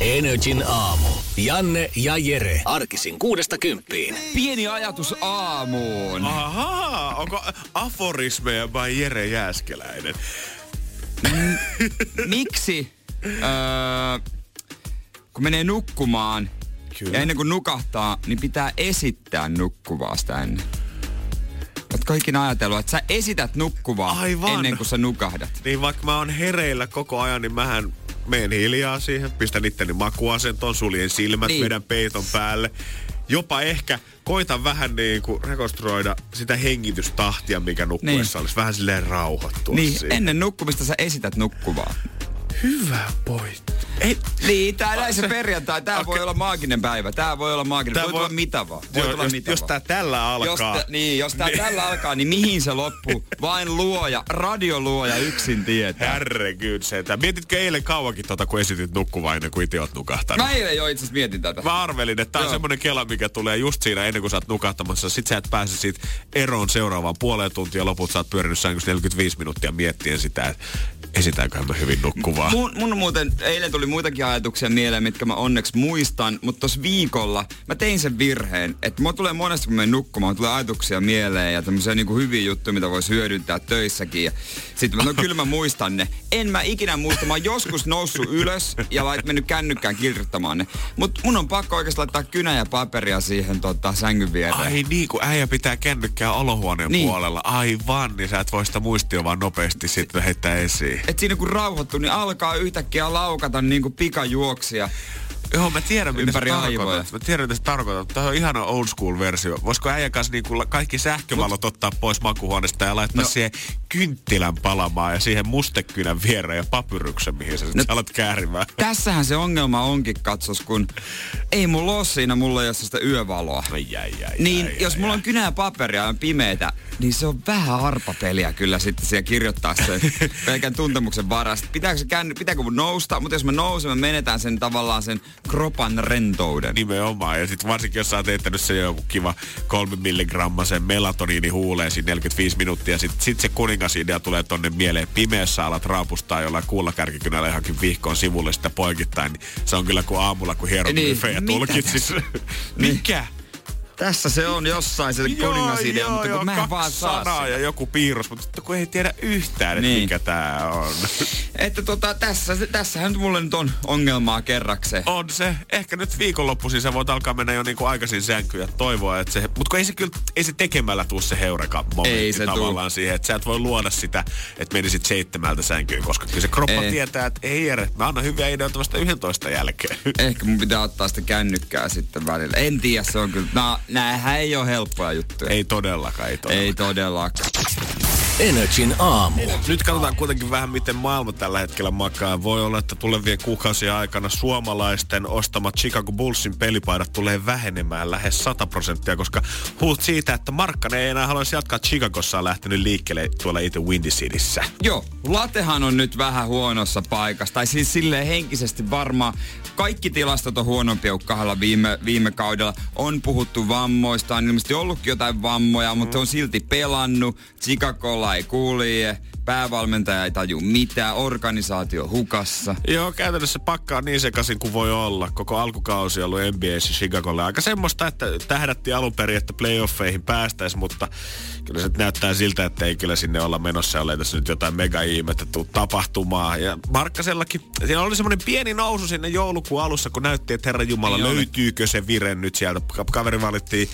Energin aamu. Janne ja Jere. Arkisin kuudesta kymppiin. Pieni ajatus aamuun. Ahaa, onko aforismeja vai Jere Jääskeläinen? Miksi, öö, kun menee nukkumaan Kyllä. ja ennen kuin nukahtaa, niin pitää esittää nukkuvaa sitä ennen? Oletko ikinä ajatellut, että sä esität nukkuvaa Aivan. ennen kuin sä nukahdat? Niin vaikka mä oon hereillä koko ajan, niin mähän menen hiljaa siihen, pistän itteni makuasentoon, suljen silmät, Niin. niin. vedän peiton päälle. Jopa ehkä koitan vähän niin kuin rekonstruoida sitä hengitystahtia, mikä nukkuessa Niin. olisi. Vähän silleen rauhoittua Niin, siihen. ennen nukkumista sä esität nukkuvaa. Hyvä pointti. Ei, Niin, tää näin se perjantai. Tää voi Okei. olla maaginen päivä. Tää voi olla maaginen. Tää voi voi- tulla mitä vaan. Voi joo, tulla jos, mitä jos vaan. tää tällä alkaa. Jos tä, niin, jos tää tällä alkaa, niin mihin se loppuu? Vain luoja, radioluoja yksin tietää. Herregud sentään. Mietitkö eilen kauankin tota, kun esitit nukkuvaa ennen kuin itse oot nukahtanut? Mä eilen jo itse asiassa mietin tätä. Mä arvelin, että tää on semmonen kela, mikä tulee just siinä ennen kuin sä oot nukahtamassa. Sit sä et pääse siitä eroon seuraavaan puoleen tuntia. Loput sä oot pyörinyt sängyssä 45 minuuttia miettien sitä, että esitäänköhän mä hyvin nukkuvaa. Mun, mun muuten, eilen tuli muitakin ajatuksia mieleen, mitkä mä onneksi muistan, mutta tossa viikolla mä tein sen virheen, että mulla tulee monesti kun menen nukkumaan, tulee ajatuksia mieleen ja tämmöisiä niinku hyviä juttuja, mitä voisi hyödyntää töissäkin. Ja sitten mä, no kyllä mä muistan ne. En mä ikinä muista, mä oon joskus noussut ylös ja lait mennyt kännykkään kirjoittamaan ne. Mut mun on pakko oikeasti laittaa kynä ja paperia siihen tota, sängyn viereen. Ai niin, kun äijä pitää kännykkää olohuoneen niin. puolella. Aivan, niin sä et voi sitä muistia vaan nopeasti sitten heittää esiin. Et siinä kun rauhoittuu, niin alkaa yhtäkkiä laukata niinku pikajuoksia. Joo, mä tiedän, mitä Ympäri sä aivoja. tarkoitat. Mä tiedän, mitä sä tarkoitat. Tämä on ihana old school versio. Voisiko äijän kanssa niinku kaikki sähkövalot ottaa pois makuhuoneesta ja laittaa No. siihen kynttilän palamaan ja siihen mustekynän viereen ja papyryksen, mihin sä No. alat käärimään. Tässähän se ongelma onkin, katsos, kun ei mulla ole siinä, mulla ei ole sitä yövaloa. Ai, jäi, jäi, Niin, jäi, jos jäi, mulla on kynä ja paperia ja on pimeetä, niin se on vähän arpapeliä kyllä sitten siellä kirjoittaa sen pelkän tuntemuksen varasta. Pitääkö, se känny, pitääkö mun nousta, mutta jos mä nousen, mä menetään sen tavallaan sen kropan rentouden. Nimenomaan. Ja sitten varsinkin, jos sä oot heittänyt se joku kiva kolme milligrammasen melatoniini huuleen siinä 45 minuuttia. Sitten sit se kuningasidea tulee tonne mieleen. Pimeässä alat raapustaa jollain kuullakärkikynällä johonkin vihkoon sivulle sitä poikittain. Niin se on kyllä kuin aamulla, kun hieroglyfejä Niin, mitä tulkitsis. Niin. Mikä? Tässä se on jossain se kuningasidea, mutta kun mä en vaan saa sanaa sitä. ja joku piirros, mutta kun ei tiedä yhtään, että Niin. mikä tää on. Että tota, tässä, tässähän mulle nyt on ongelmaa kerrakseen. On se. Ehkä nyt viikonloppuisin sä voit alkaa mennä jo niinku aikaisin sänkyyn ja toivoa, että se... Mutta kun ei se kyllä, ei se tekemällä tuu se heureka momentti Ei se tuu. tavallaan siihen, että sä et voi luoda sitä, että menisit seitsemältä sänkyyn, koska kyllä se kroppa Ei. tietää, että ei Jere, mä annan hyviä ideoita vasta 11 jälkeen. Ehkä mun pitää ottaa sitä kännykkää sitten välillä. En tiedä, se on kyllä... No, näähän ei ole helppoja juttuja. ei todellakaan, ei todellakaan. ei todellakaan. Energin aamu. Nyt katsotaan kuitenkin vähän, miten maailma tällä hetkellä makaa. Voi olla, että tulevien kuukausien aikana suomalaisten ostamat Chicago Bullsin pelipaidat tulee vähenemään lähes 100 prosenttia, koska huut siitä, että Markkanen ei enää haluaisi jatkaa Chicagossa on lähtenyt liikkeelle tuolla itse Windy Cityssä. Joo, Latehan on nyt vähän huonossa paikassa. Tai siis silleen henkisesti varmaan kaikki tilastot on huonompia kuin kahdella viime, viime kaudella. On puhuttu vammoista, on ilmeisesti ollutkin jotain vammoja, mutta se on silti pelannut. Chicagolla ei kulje, päävalmentaja ei taju mitään, organisaatio hukassa. Joo, käytännössä pakka on niin sekaisin kuin voi olla. Koko alkukausi on ollut NBAssä Chicagolle aika semmoista, että tähdättiin alun perin, että playoffeihin päästäisiin, mutta kyllä se näyttää siltä, että ei kyllä sinne olla menossa, jollei tässä nyt jotain mega ihmettä tuu tapahtumaan. Ja Markkasellakin, siinä oli semmoinen pieni nousu sinne joulukuun alussa, kun näytti, että Herran Jumala, oli. löytyykö se vire nyt sieltä. Ka- Kaveri valittiin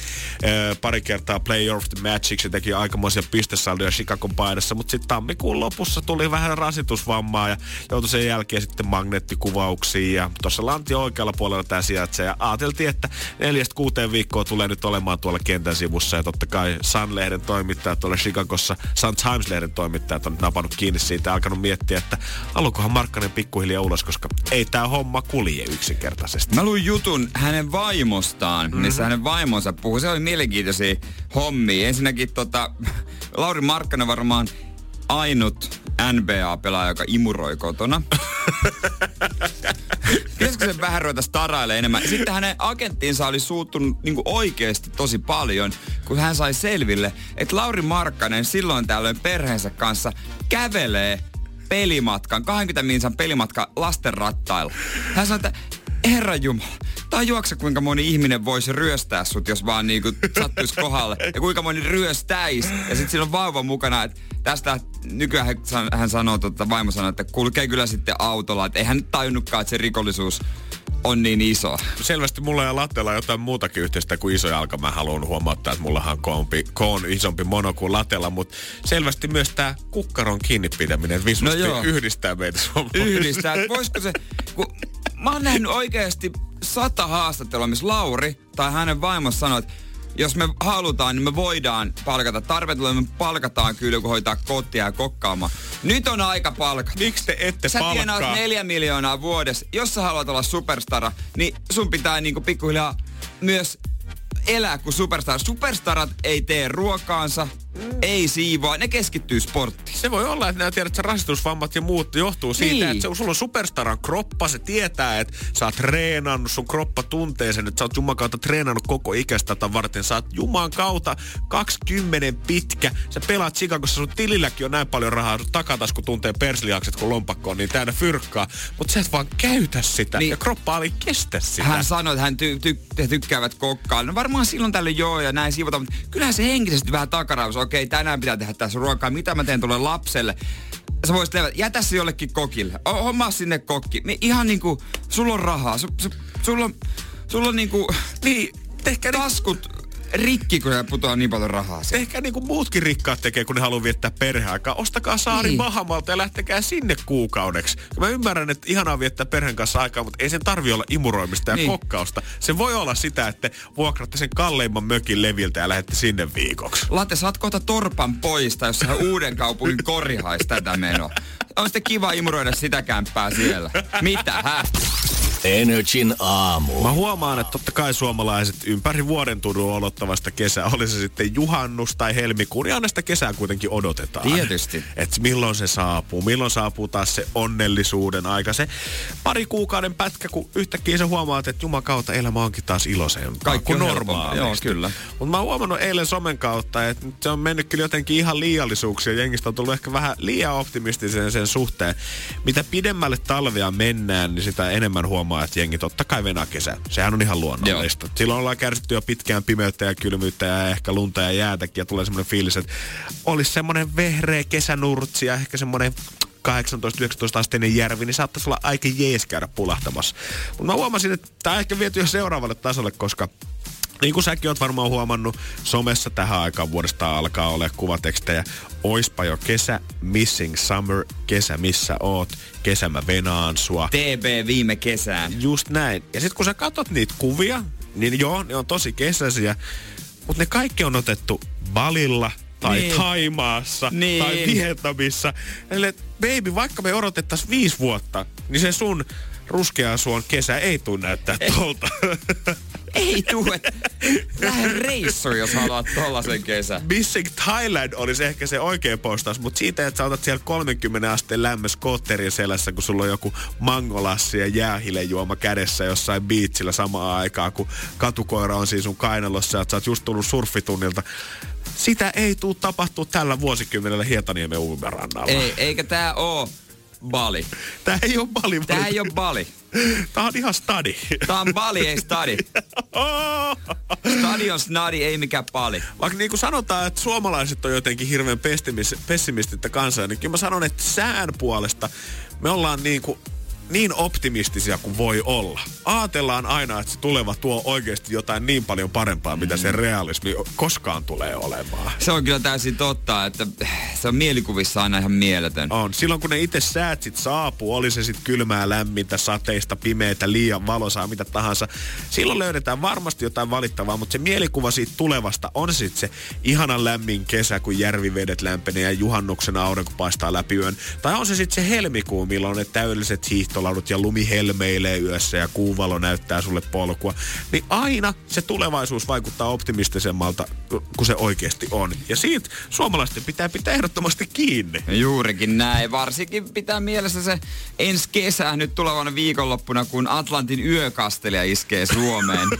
äh, pari kertaa Player of the Matchiksi ja teki aikamoisia pistesaldoja Chicagon paidassa, mutta sitten tammikuun kuun lopussa tuli vähän rasitusvammaa ja joutui sen jälkeen sitten magneettikuvauksiin. Ja tuossa Lantti oikealla puolella tämä sijaitsee. Ja ajateltiin, että neljästä kuuteen viikkoa tulee nyt olemaan tuolla kentän sivussa. Ja totta kai Sun-lehden toimittajat tuolla Chicagossa, Sun Times-lehden toimittajat on napannut kiinni siitä ja alkanut miettiä, että haluukohan Markkanen pikkuhiljaa ulos, koska ei tämä homma kulje yksinkertaisesti. Mä luin jutun hänen vaimostaan, mm-hmm. missä hänen vaimonsa puhui. Se oli mielenkiintoisia hommia. Ensinnäkin tota, Lauri Markkanen varmaan ainut NBA-pelaaja, joka imuroi kotona. Pitäisikö se vähän ruveta starailemaan enemmän? Sitten hänen agenttinsa oli suuttunut niin oikeasti tosi paljon, kun hän sai selville, että Lauri Markkanen silloin tällöin perheensä kanssa kävelee pelimatkan, 20 minsan pelimatka lasten rattailla. Hän sanoi, että Herra Jumala, tajuakse kuinka moni ihminen voisi ryöstää sut, jos vaan niinku sattuisi kohdalle. Ja kuinka moni ryöstäisi. Ja sitten siinä on vauva mukana, että tästä nykyään hän, hän sanoo, tota, vaimo sanoo, että kulkee kyllä sitten autolla. Että eihän nyt tajunnutkaan, että se rikollisuus on niin iso. Selvästi mulla ja Latteella on jotain muutakin yhteistä kuin iso jalka. Mä haluan huomauttaa, että mullahan on koompi, koon isompi mono kuin Latella, mutta selvästi myös tämä kukkaron kiinni pitäminen visusti no yhdistää meitä Yhdistää. Voisiko se, kun mä oon nähnyt oikeasti sata haastattelua, missä Lauri tai hänen vaimonsa sanoi, että jos me halutaan, niin me voidaan palkata. Tarpeetulla me palkataan kyllä, kun hoitaa kotia ja kokkaamaan. Nyt on aika palkata. Miksi te ette sä palkkaa? Sä tienaat neljä miljoonaa vuodessa. Jos sä haluat olla superstara, niin sun pitää niinku pikkuhiljaa myös elää kuin superstar. Superstarat ei tee ruokaansa, mm. ei siivoa, ne keskittyy sporttiin. Se voi olla, että nämä tiedät, että rasitusvammat ja muut johtuu siitä, niin. että se, sulla on superstaran kroppa, se tietää, että sä oot treenannut, sun kroppa tuntee sen, että sä oot Juman kautta treenannut koko ikästä tätä varten. Sä oot Juman kautta 20 pitkä, sä pelaat Chicagossa, sun tililläkin on näin paljon rahaa, sun takatasku tuntee persliakset, kun lompakko on niin täynnä fyrkkaa, mutta sä et vaan käytä sitä niin. ja kroppa oli kestä sitä. Hän sanoi, että hän ty- ty- tykkäävät kokkaa. No varmaan silloin tällöin joo ja näin siivota, mutta kyllähän se henkisesti vähän takaraus. Okei, tänään pitää tehdä tässä ruokaa. Mitä mä teen tuolle lapselle? Sä voisit tehdä, jätä se jollekin kokille. Hommaa sinne kokki. Me ihan niinku, sulla on rahaa. Su, su, sulla on, sulla on niinku, niin, tehkää taskut rikki, kun ne putoaa niin paljon rahaa. Siihen. Ehkä niin kuin muutkin rikkaat tekee, kun ne haluaa viettää perheaikaa. Ostakaa saari niin. Bahamalta ja lähtekää sinne kuukaudeksi. Mä ymmärrän, että ihanaa viettää perheen kanssa aikaa, mutta ei sen tarvi olla imuroimista ja niin. kokkausta. Se voi olla sitä, että vuokratte sen kalleimman mökin leviltä ja lähdette sinne viikoksi. Latte, saat kohta torpan poista, jos sä uuden kaupungin korihais tätä menoa. On sitten kiva imuroida sitä kämppää siellä. Mitä, hä? Energin aamu. Mä huomaan, että totta kai suomalaiset ympäri vuoden tuntuu odottavasta kesää. Oli se sitten juhannus tai helmikuun, niin aina sitä kesää kuitenkin odotetaan. Tietysti. Että milloin se saapuu, milloin saapuu taas se onnellisuuden aika. Se pari kuukauden pätkä, kun yhtäkkiä sä huomaat, että juman kautta elämä onkin taas iloisempaa Kaikki kuin normaalisti. Joo, kyllä. Mutta mä oon huomannut eilen somen kautta, että se on mennyt kyllä jotenkin ihan liiallisuuksia. Jengistä on tullut ehkä vähän liian optimistisen sen suhteen. Mitä pidemmälle talvia mennään, niin sitä enemmän huomaa huomaa, että jengi totta kai venää kesä. Sehän on ihan luonnollista. Joo. Silloin ollaan kärsitty jo pitkään pimeyttä ja kylmyyttä ja ehkä lunta ja jäätäkin ja tulee semmoinen fiilis, että olisi semmoinen vehreä kesänurtsi ja ehkä semmoinen 18-19 asteinen järvi, niin saattaisi olla aika jees käydä pulahtamassa. Mutta mä huomasin, että tämä ehkä viety jo seuraavalle tasolle, koska niin kuin säkin oot varmaan huomannut, somessa tähän aikaan vuodesta alkaa olla kuvatekstejä. Oispa jo kesä, missing summer, kesä missä oot, kesä mä venaan sua. TB viime kesään. Just näin. Ja sitten kun sä katsot niitä kuvia, niin joo, ne on tosi kesäisiä, mutta ne kaikki on otettu Balilla tai niin. Taimaassa niin. tai Vietnamissa. Eli baby, vaikka me odotettaisiin viisi vuotta, niin se sun ruskea suon kesä ei tule näyttää tolta. Ei tuu, lähde reissuun, jos haluat tollasen kesän. Missing Thailand olisi ehkä se oikea postaus, mutta siitä, että sä otat siellä 30 asteen lämmö skotterin selässä, kun sulla on joku mangolassi ja jäähilejuoma kädessä jossain biitsillä samaan aikaan, kun katukoira on siis sun kainalossa ja sä oot just tullut surfitunnilta. Sitä ei tule tapahtua tällä vuosikymmenellä Hietaniemen uumerannalla. Ei, eikä tää oo Bali. Tää ei ole Bali. Tää ei ole Bali. Tää on ihan stadi. Tää on Bali, ei stadi. Stadi on snadi, ei mikään Bali. Vaikka niin kuin sanotaan, että suomalaiset on jotenkin hirveän pessimistittä kansaa, niin kyllä mä sanon, että sään puolesta me ollaan niin kuin niin optimistisia kuin voi olla. Aatellaan aina, että se tuleva tuo oikeasti jotain niin paljon parempaa, mitä se realismi koskaan tulee olemaan. Se on kyllä täysin totta, että se on mielikuvissa aina ihan mieletön. On. Silloin kun ne itse säät sit saapuu, oli se sitten kylmää, lämmintä, sateista, pimeitä, liian valosaa, mitä tahansa. Silloin löydetään varmasti jotain valittavaa, mutta se mielikuva siitä tulevasta on sitten se ihanan lämmin kesä, kun järvivedet lämpenee ja juhannuksen aurinko paistaa läpi yön. Tai on se sitten se helmikuu, milloin ne täydelliset hiihtolaudut ja lumi helmeilee yössä ja kuuvalo näyttää sulle polkua. Niin aina se tulevaisuus vaikuttaa optimistisemmalta kuin se oikeasti on. Ja siitä suomalaisten pitää pitää ehdottomasti kiinni. Juurikin näin. Varsinkin pitää mielessä se ensi kesä nyt tulevana viikonloppuna, kun Atlantin yökastelija iskee Suomeen.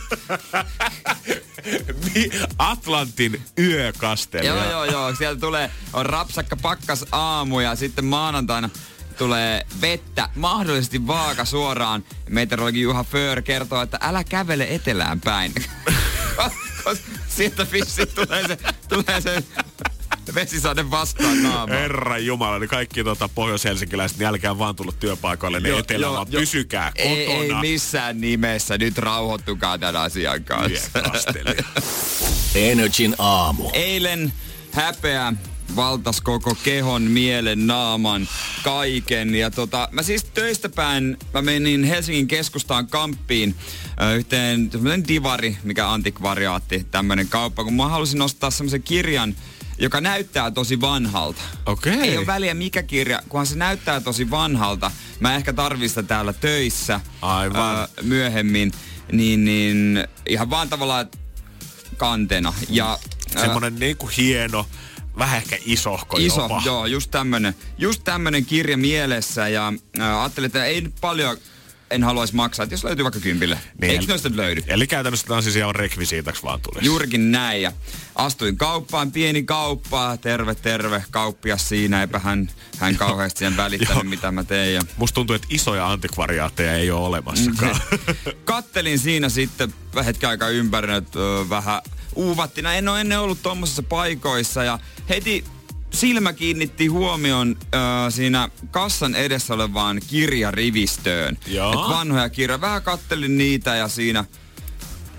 Atlantin yökastelija. joo, joo, joo. Sieltä tulee, on rapsakka pakkas aamu ja sitten maanantaina tulee vettä, mahdollisesti vaaka suoraan. Meteorologi Juha Föör kertoo, että älä kävele etelään päin. Sieltä vissi tulee se, tulee se vesisade vastaan naamaan. Herra Jumala, niin kaikki tota, pohjois-helsinkiläiset, niin älkää vaan tullut työpaikoille ne etelä, vaan pysykää kotona. Ei, ei missään nimessä, nyt rauhoittukaa tämän asian kanssa. Energin aamu. Eilen häpeä valtas koko kehon, mielen, naaman, kaiken. Ja tota, mä siis töistä päin, mä menin Helsingin keskustaan kamppiin yhteen divari, mikä antikvariaatti, tämmönen kauppa, kun mä halusin ostaa semmoisen kirjan, joka näyttää tosi vanhalta. Okei. Okay. Ei ole väliä mikä kirja, kunhan se näyttää tosi vanhalta. Mä ehkä tarvista täällä töissä Aivan. Ö, myöhemmin. Niin, niin ihan vaan tavallaan kantena. Ja, Semmonen niinku hieno, vähän ehkä isohko Iso, jopa. joo, just tämmönen, just tämmönen kirja mielessä ja äh, ajattelin, että ei nyt paljon en haluaisi maksaa, että jos löytyy vaikka kympille. Niin. Eikö noista löydy? Eli käytännössä tämä on siis ihan rekvisiitaksi vaan tulisi. Juurikin näin. Ja astuin kauppaan, pieni kauppa, terve, terve, kauppias siinä. Eipä hän, hän kauheasti sen välittänyt, mitä mä tein. Ja... Musta tuntuu, että isoja antikvariaatteja ei ole olemassakaan. Kattelin siinä sitten hetken aikaa ympäri, että vähän uuvattina. En ole ennen ollut tuommoisissa paikoissa ja heti silmä kiinnitti huomion äh, siinä kassan edessä olevaan kirjarivistöön. Et vanhoja kirjoja. Vähän kattelin niitä ja siinä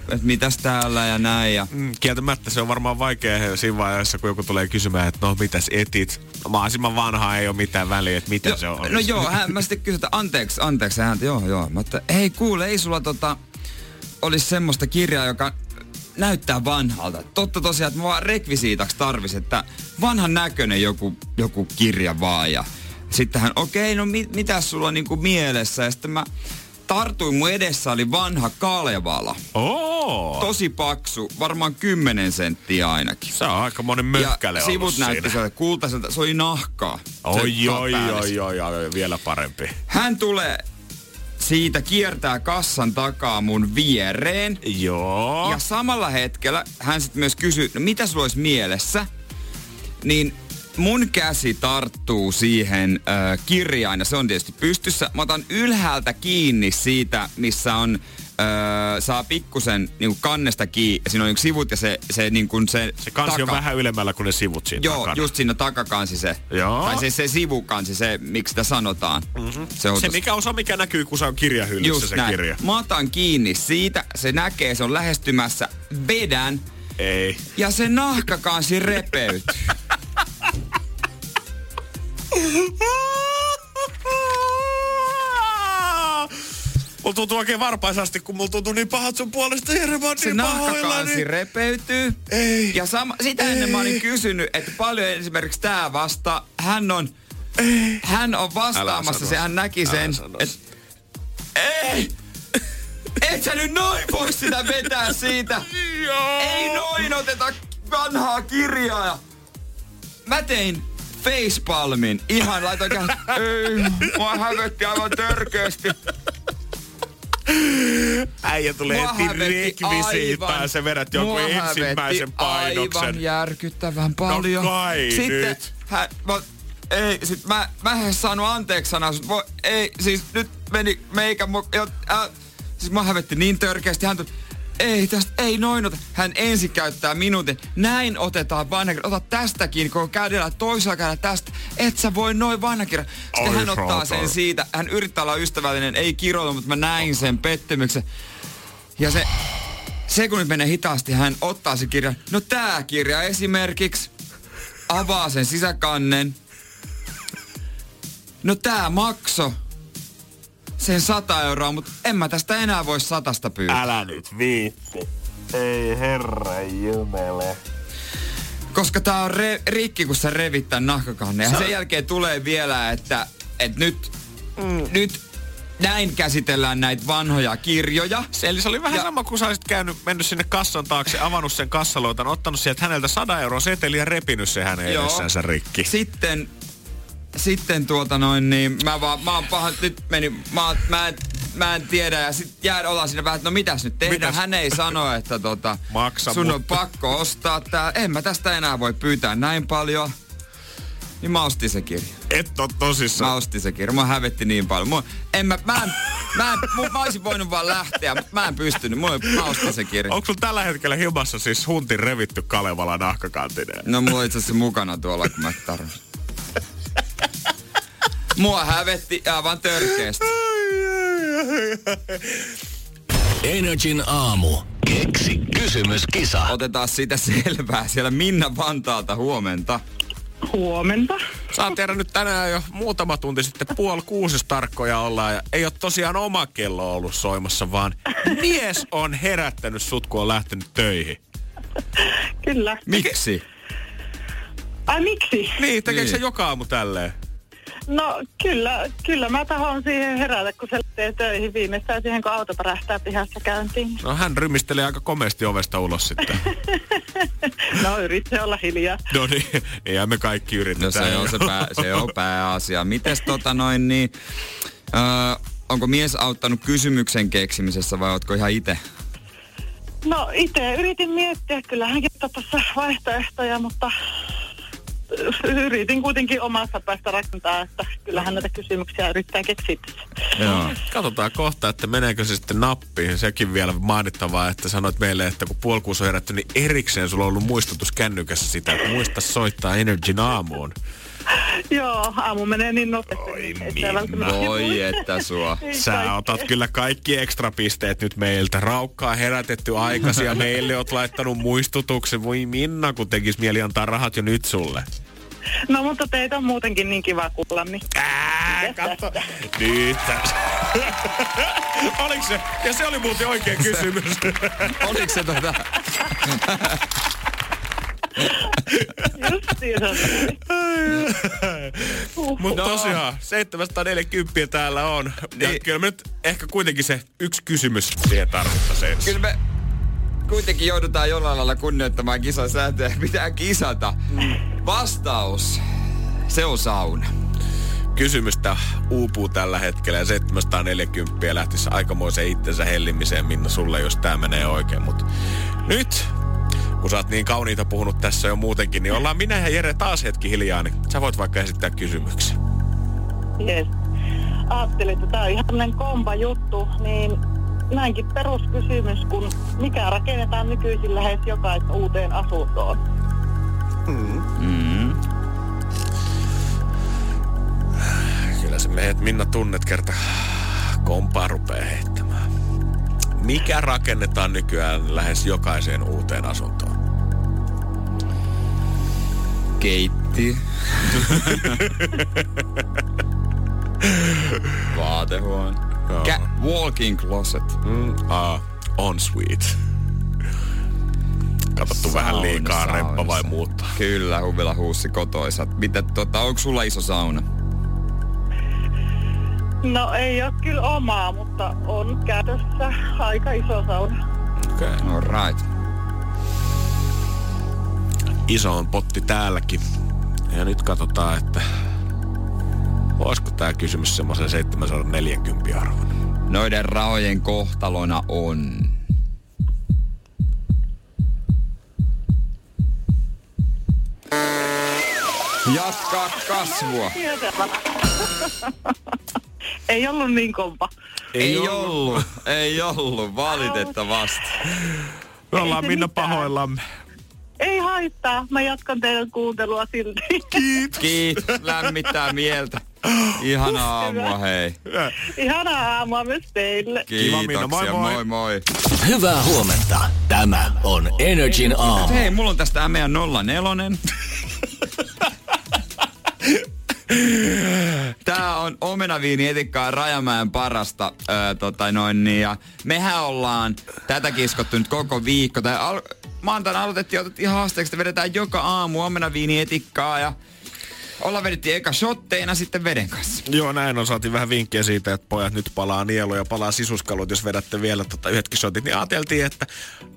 että mitäs täällä ja näin. Ja... Mm, kieltämättä se on varmaan vaikea siinä vaiheessa, kun joku tulee kysymään, että no mitäs etit. Mahdollisimman vanha ei ole mitään väliä, että mitä jo, se on. No joo, hän, mä sitten kysyin, että anteeksi, anteeksi hän, joo joo. Mä että, hei kuule, ei sulla tota, olisi semmoista kirjaa, joka näyttää vanhalta. Totta tosiaan, että mä vaan rekvisiitaksi tarvis, että vanhan näköinen joku, joku kirja vaan. Ja sitten hän, okei, okay, no mit, mitä sulla on niinku mielessä? Ja sitten mä tartuin, mun edessä oli vanha Kalevala. Oh. Tosi paksu, varmaan 10 senttiä ainakin. Se on aika monen mökkäle Ja sivut siinä. näytti sieltä kultaiselta, se oli nahkaa. Oi, oi, oi, oi, oi, vielä parempi. Hän tulee siitä kiertää kassan takaa mun viereen. Joo. Ja samalla hetkellä hän sitten myös kysyy, no mitä sulla olisi mielessä? Niin mun käsi tarttuu siihen äh, kirjaan ja se on tietysti pystyssä. Mä otan ylhäältä kiinni siitä, missä on öö, saa pikkusen niin kannesta kiinni. Siinä on niin sivut ja se, se, niin kuin se, se kansi taka. on vähän ylemmällä kuin ne sivut siinä Joo, takana. just siinä takakansi se. Joo. Tai se, se sivukansi, se, miksi sitä sanotaan. Mm-hmm. Se, on se mikä osa, mikä näkyy, kun se on kirjahyllyssä just se näin. kirja. Mä otan kiinni siitä, se näkee, se on lähestymässä, vedän. Ei. Ja se nahkakansi repeytyy. Mulla tuntuu oikein varpaisasti, kun mulla tuntuu niin pahat sun puolesta, Jere, mä Se niin nahkakansi niin... repeytyy. Ei. Ja sama, sitä ei. ennen mä olin kysynyt, että paljon esimerkiksi tää vasta, hän on, ei. hän on vastaamassa, se hän näki sen, että ei, et sä nyt noin voi sitä vetää siitä. Ei noin oteta vanhaa kirjaa. Mä tein facepalmin. Ihan laitoin käsin. Ei, mua hävetti aivan törkeästi. Äijä tulee rekvisiittaa, se vedät jonkun ensimmäisen painoksen. aivan järkyttävän paljon. No kai Sitten nyt. Hän, mä, ei, sit mä, mä en saanut anteeksi sanaa. Ei, siis nyt meni meikä, mu, jo, äh, siis mä hävetti niin törkeästi. Hän tuli, ei tästä, ei noin ota. Hän ensin käyttää minuutin. Näin otetaan vanhakirja. Ota tästäkin, kun kädellä toisella kädellä tästä. Et sä voi noin vanhakirja. Sitten Oi, hän ottaa saatana. sen siitä. Hän yrittää olla ystävällinen, ei kiroilu, mutta mä näin sen pettymyksen. Ja se sekunnit menee hitaasti, hän ottaa se kirja. No tää kirja esimerkiksi. Avaa sen sisäkannen. No tää makso sen 100 euroa, mutta en mä tästä enää voi satasta pyytää. Älä nyt viitti. Ei herra jumele. Koska tää on re- rikki, kun sä revit tän nahkakannen. Ja sen jälkeen tulee vielä, että, että nyt, mm. nyt näin käsitellään näitä vanhoja kirjoja. Se, eli se oli vähän Ja- ja. sama, kun sä olisit käynyt, mennyt sinne kassan taakse, avannut sen kassaloitan, ottanut sieltä häneltä 100 euroa seteliä ja repinyt se hänen Joo. edessänsä rikki. Sitten, sitten tuota noin, niin mä vaan, mä oon paha, nyt meni, mä, mä, en, mä en tiedä ja sit jää ollaan siinä vähän, että no mitäs nyt tehdään. Mitäs? Hän ei sano, että tota, Maksa, sun on mutta- pakko ostaa tää. En mä tästä enää voi pyytää näin paljon. Niin mä ostin se kirja. Et oo Mä tosissaan. ostin se kirja. Mä hävetti niin paljon. Mua, en mä, mä, en, mä, en, mu- mä olisin voinut vaan lähteä, mutta mä en pystynyt. Mua, mä ostin se kirja. Onko sulla tällä hetkellä himassa siis huntin revitty Kalevala nahkakantinen? No mulla on itse asiassa mukana tuolla, kun mä tarvitsin. Mua hävetti aivan törkeästi. Energin aamu. Keksi kysymyskisa. Otetaan siitä selvää. Siellä Minna Vantaalta huomenta. Huomenta. Sä oot tiedä nyt tänään jo muutama tunti sitten puoli kuusi tarkkoja ollaan ja ei ole tosiaan oma kello ollut soimassa, vaan mies on herättänyt sut, kun on lähtenyt töihin. Kyllä. Miksi? Ai miksi? Niin, tekeekö Niin. se joka aamu tälleen? No kyllä, kyllä mä tahon siihen herätä, kun se lähtee töihin viimeistään siihen, kun auto pärähtää pihassa käyntiin. No hän rymistelee aika komeasti ovesta ulos sitten. No yritin olla hiljaa. no niin, eihän me kaikki No yritetään. se on, se, pää, se on pääasia. Mites tota noin niin... Öö, onko mies auttanut kysymyksen keksimisessä vai ootko ihan itse? No itse yritin miettiä, kyllähän kertoo tuossa vaihtoehtoja, mutta yritin kuitenkin omassa päästä rakentaa, että kyllähän näitä kysymyksiä yrittää keksiä. Joo. Katsotaan kohta, että meneekö se sitten nappiin. Sekin vielä mainittavaa, että sanoit meille, että kun puolikuusi on herätty, niin erikseen sulla on ollut muistutus kännykässä sitä, että muista soittaa Energyn aamuun. Joo, aamu menee niin nopeasti. Oi, Minna. välttämättä- Voi että sua. Sä otat kyllä kaikki ekstrapisteet nyt meiltä. Raukkaa herätetty aikaisin ja meille oot laittanut muistutuksen. Voi Minna, kun tekis mieli antaa rahat jo nyt sulle. No mutta teitä on muutenkin niin kiva kuulla, niin Ää, katso. Nyt tässä. Oliko se? Ja se oli muuten oikea kysymys. Oliko se tota... Mutta No. tosiaan, 740 täällä on. Ja Niin. kyllä me nyt ehkä kuitenkin se yksi kysymys siihen tarvittaisiin. Kyllä me kuitenkin joudutaan jollain lailla kunnioittamaan kisan sääntöjä. Pitää kisata. Vastaus. Se on sauna. Kysymystä uupuu tällä hetkellä ja 740 lähtisi aikamoiseen itsensä hellimiseen, Minna, sulle, jos tää menee oikein. Mutta nyt, kun sä oot niin kauniita puhunut tässä jo muutenkin, niin ollaan minä ja Jere taas hetki hiljaa, niin sä voit vaikka esittää kysymyksen. Yes. Ajattelin, että tämä on ihan kompa juttu, niin näinkin peruskysymys, kun mikä rakennetaan nykyisin lähes jokaisen uuteen asuntoon. Kyllä se meidät Minna tunnet kerta kompaa rupeaa heittämään. Mikä rakennetaan nykyään lähes jokaiseen uuteen asuntoon? Keitti. Vaatehuone. Kä- walking closet. Mm, a, on sweet. Katsottu vähän Sauna, liikaa sauna, remppa vai muuttaa? Kyllä, huvila huussi kotoisat. Mitä, tota, onko sulla iso sauna? No ei ole kyllä omaa, mutta on käytössä aika iso sauna. Okay. All right. Iso on potti täälläkin. Ja nyt katsotaan, että olisiko tämä kysymys semmoisen 740 arvon. Noiden rahojen kohtalona on... Jatkaa kasvua. Ei ollut niin kompa. Ei, ei ollut. ollut. Ei ollut, valitettavasti. Me ollaan Minna pahoillamme. Ei haittaa, mä jatkan teidän kuuntelua silti. Kiitos. Kiitos, lämmittää mieltä. Ihana aamua, hei. Ihanaa aamua myös teille. Kiitoksia, moi moi. moi moi. Hyvää huomenta. Tämä on Energin aamu. Hei, mulla on tästä meidän 04. Tää on omenaviini etikkaa Rajamäen parasta. Öö, tota noin, niin, ja mehän ollaan tätä kiskottu nyt koko viikko. Tai al- maantaina aloitettiin otettiin haasteeksi, että vedetään joka aamu omenaviini etikkaa ja olla vedettiin eka shotteina sitten veden kanssa. Joo, näin on. Saatiin vähän vinkkejä siitä, että pojat nyt palaa nielu ja palaa sisuskalut, jos vedätte vielä tota yhdetkin shotit. Niin ajateltiin, että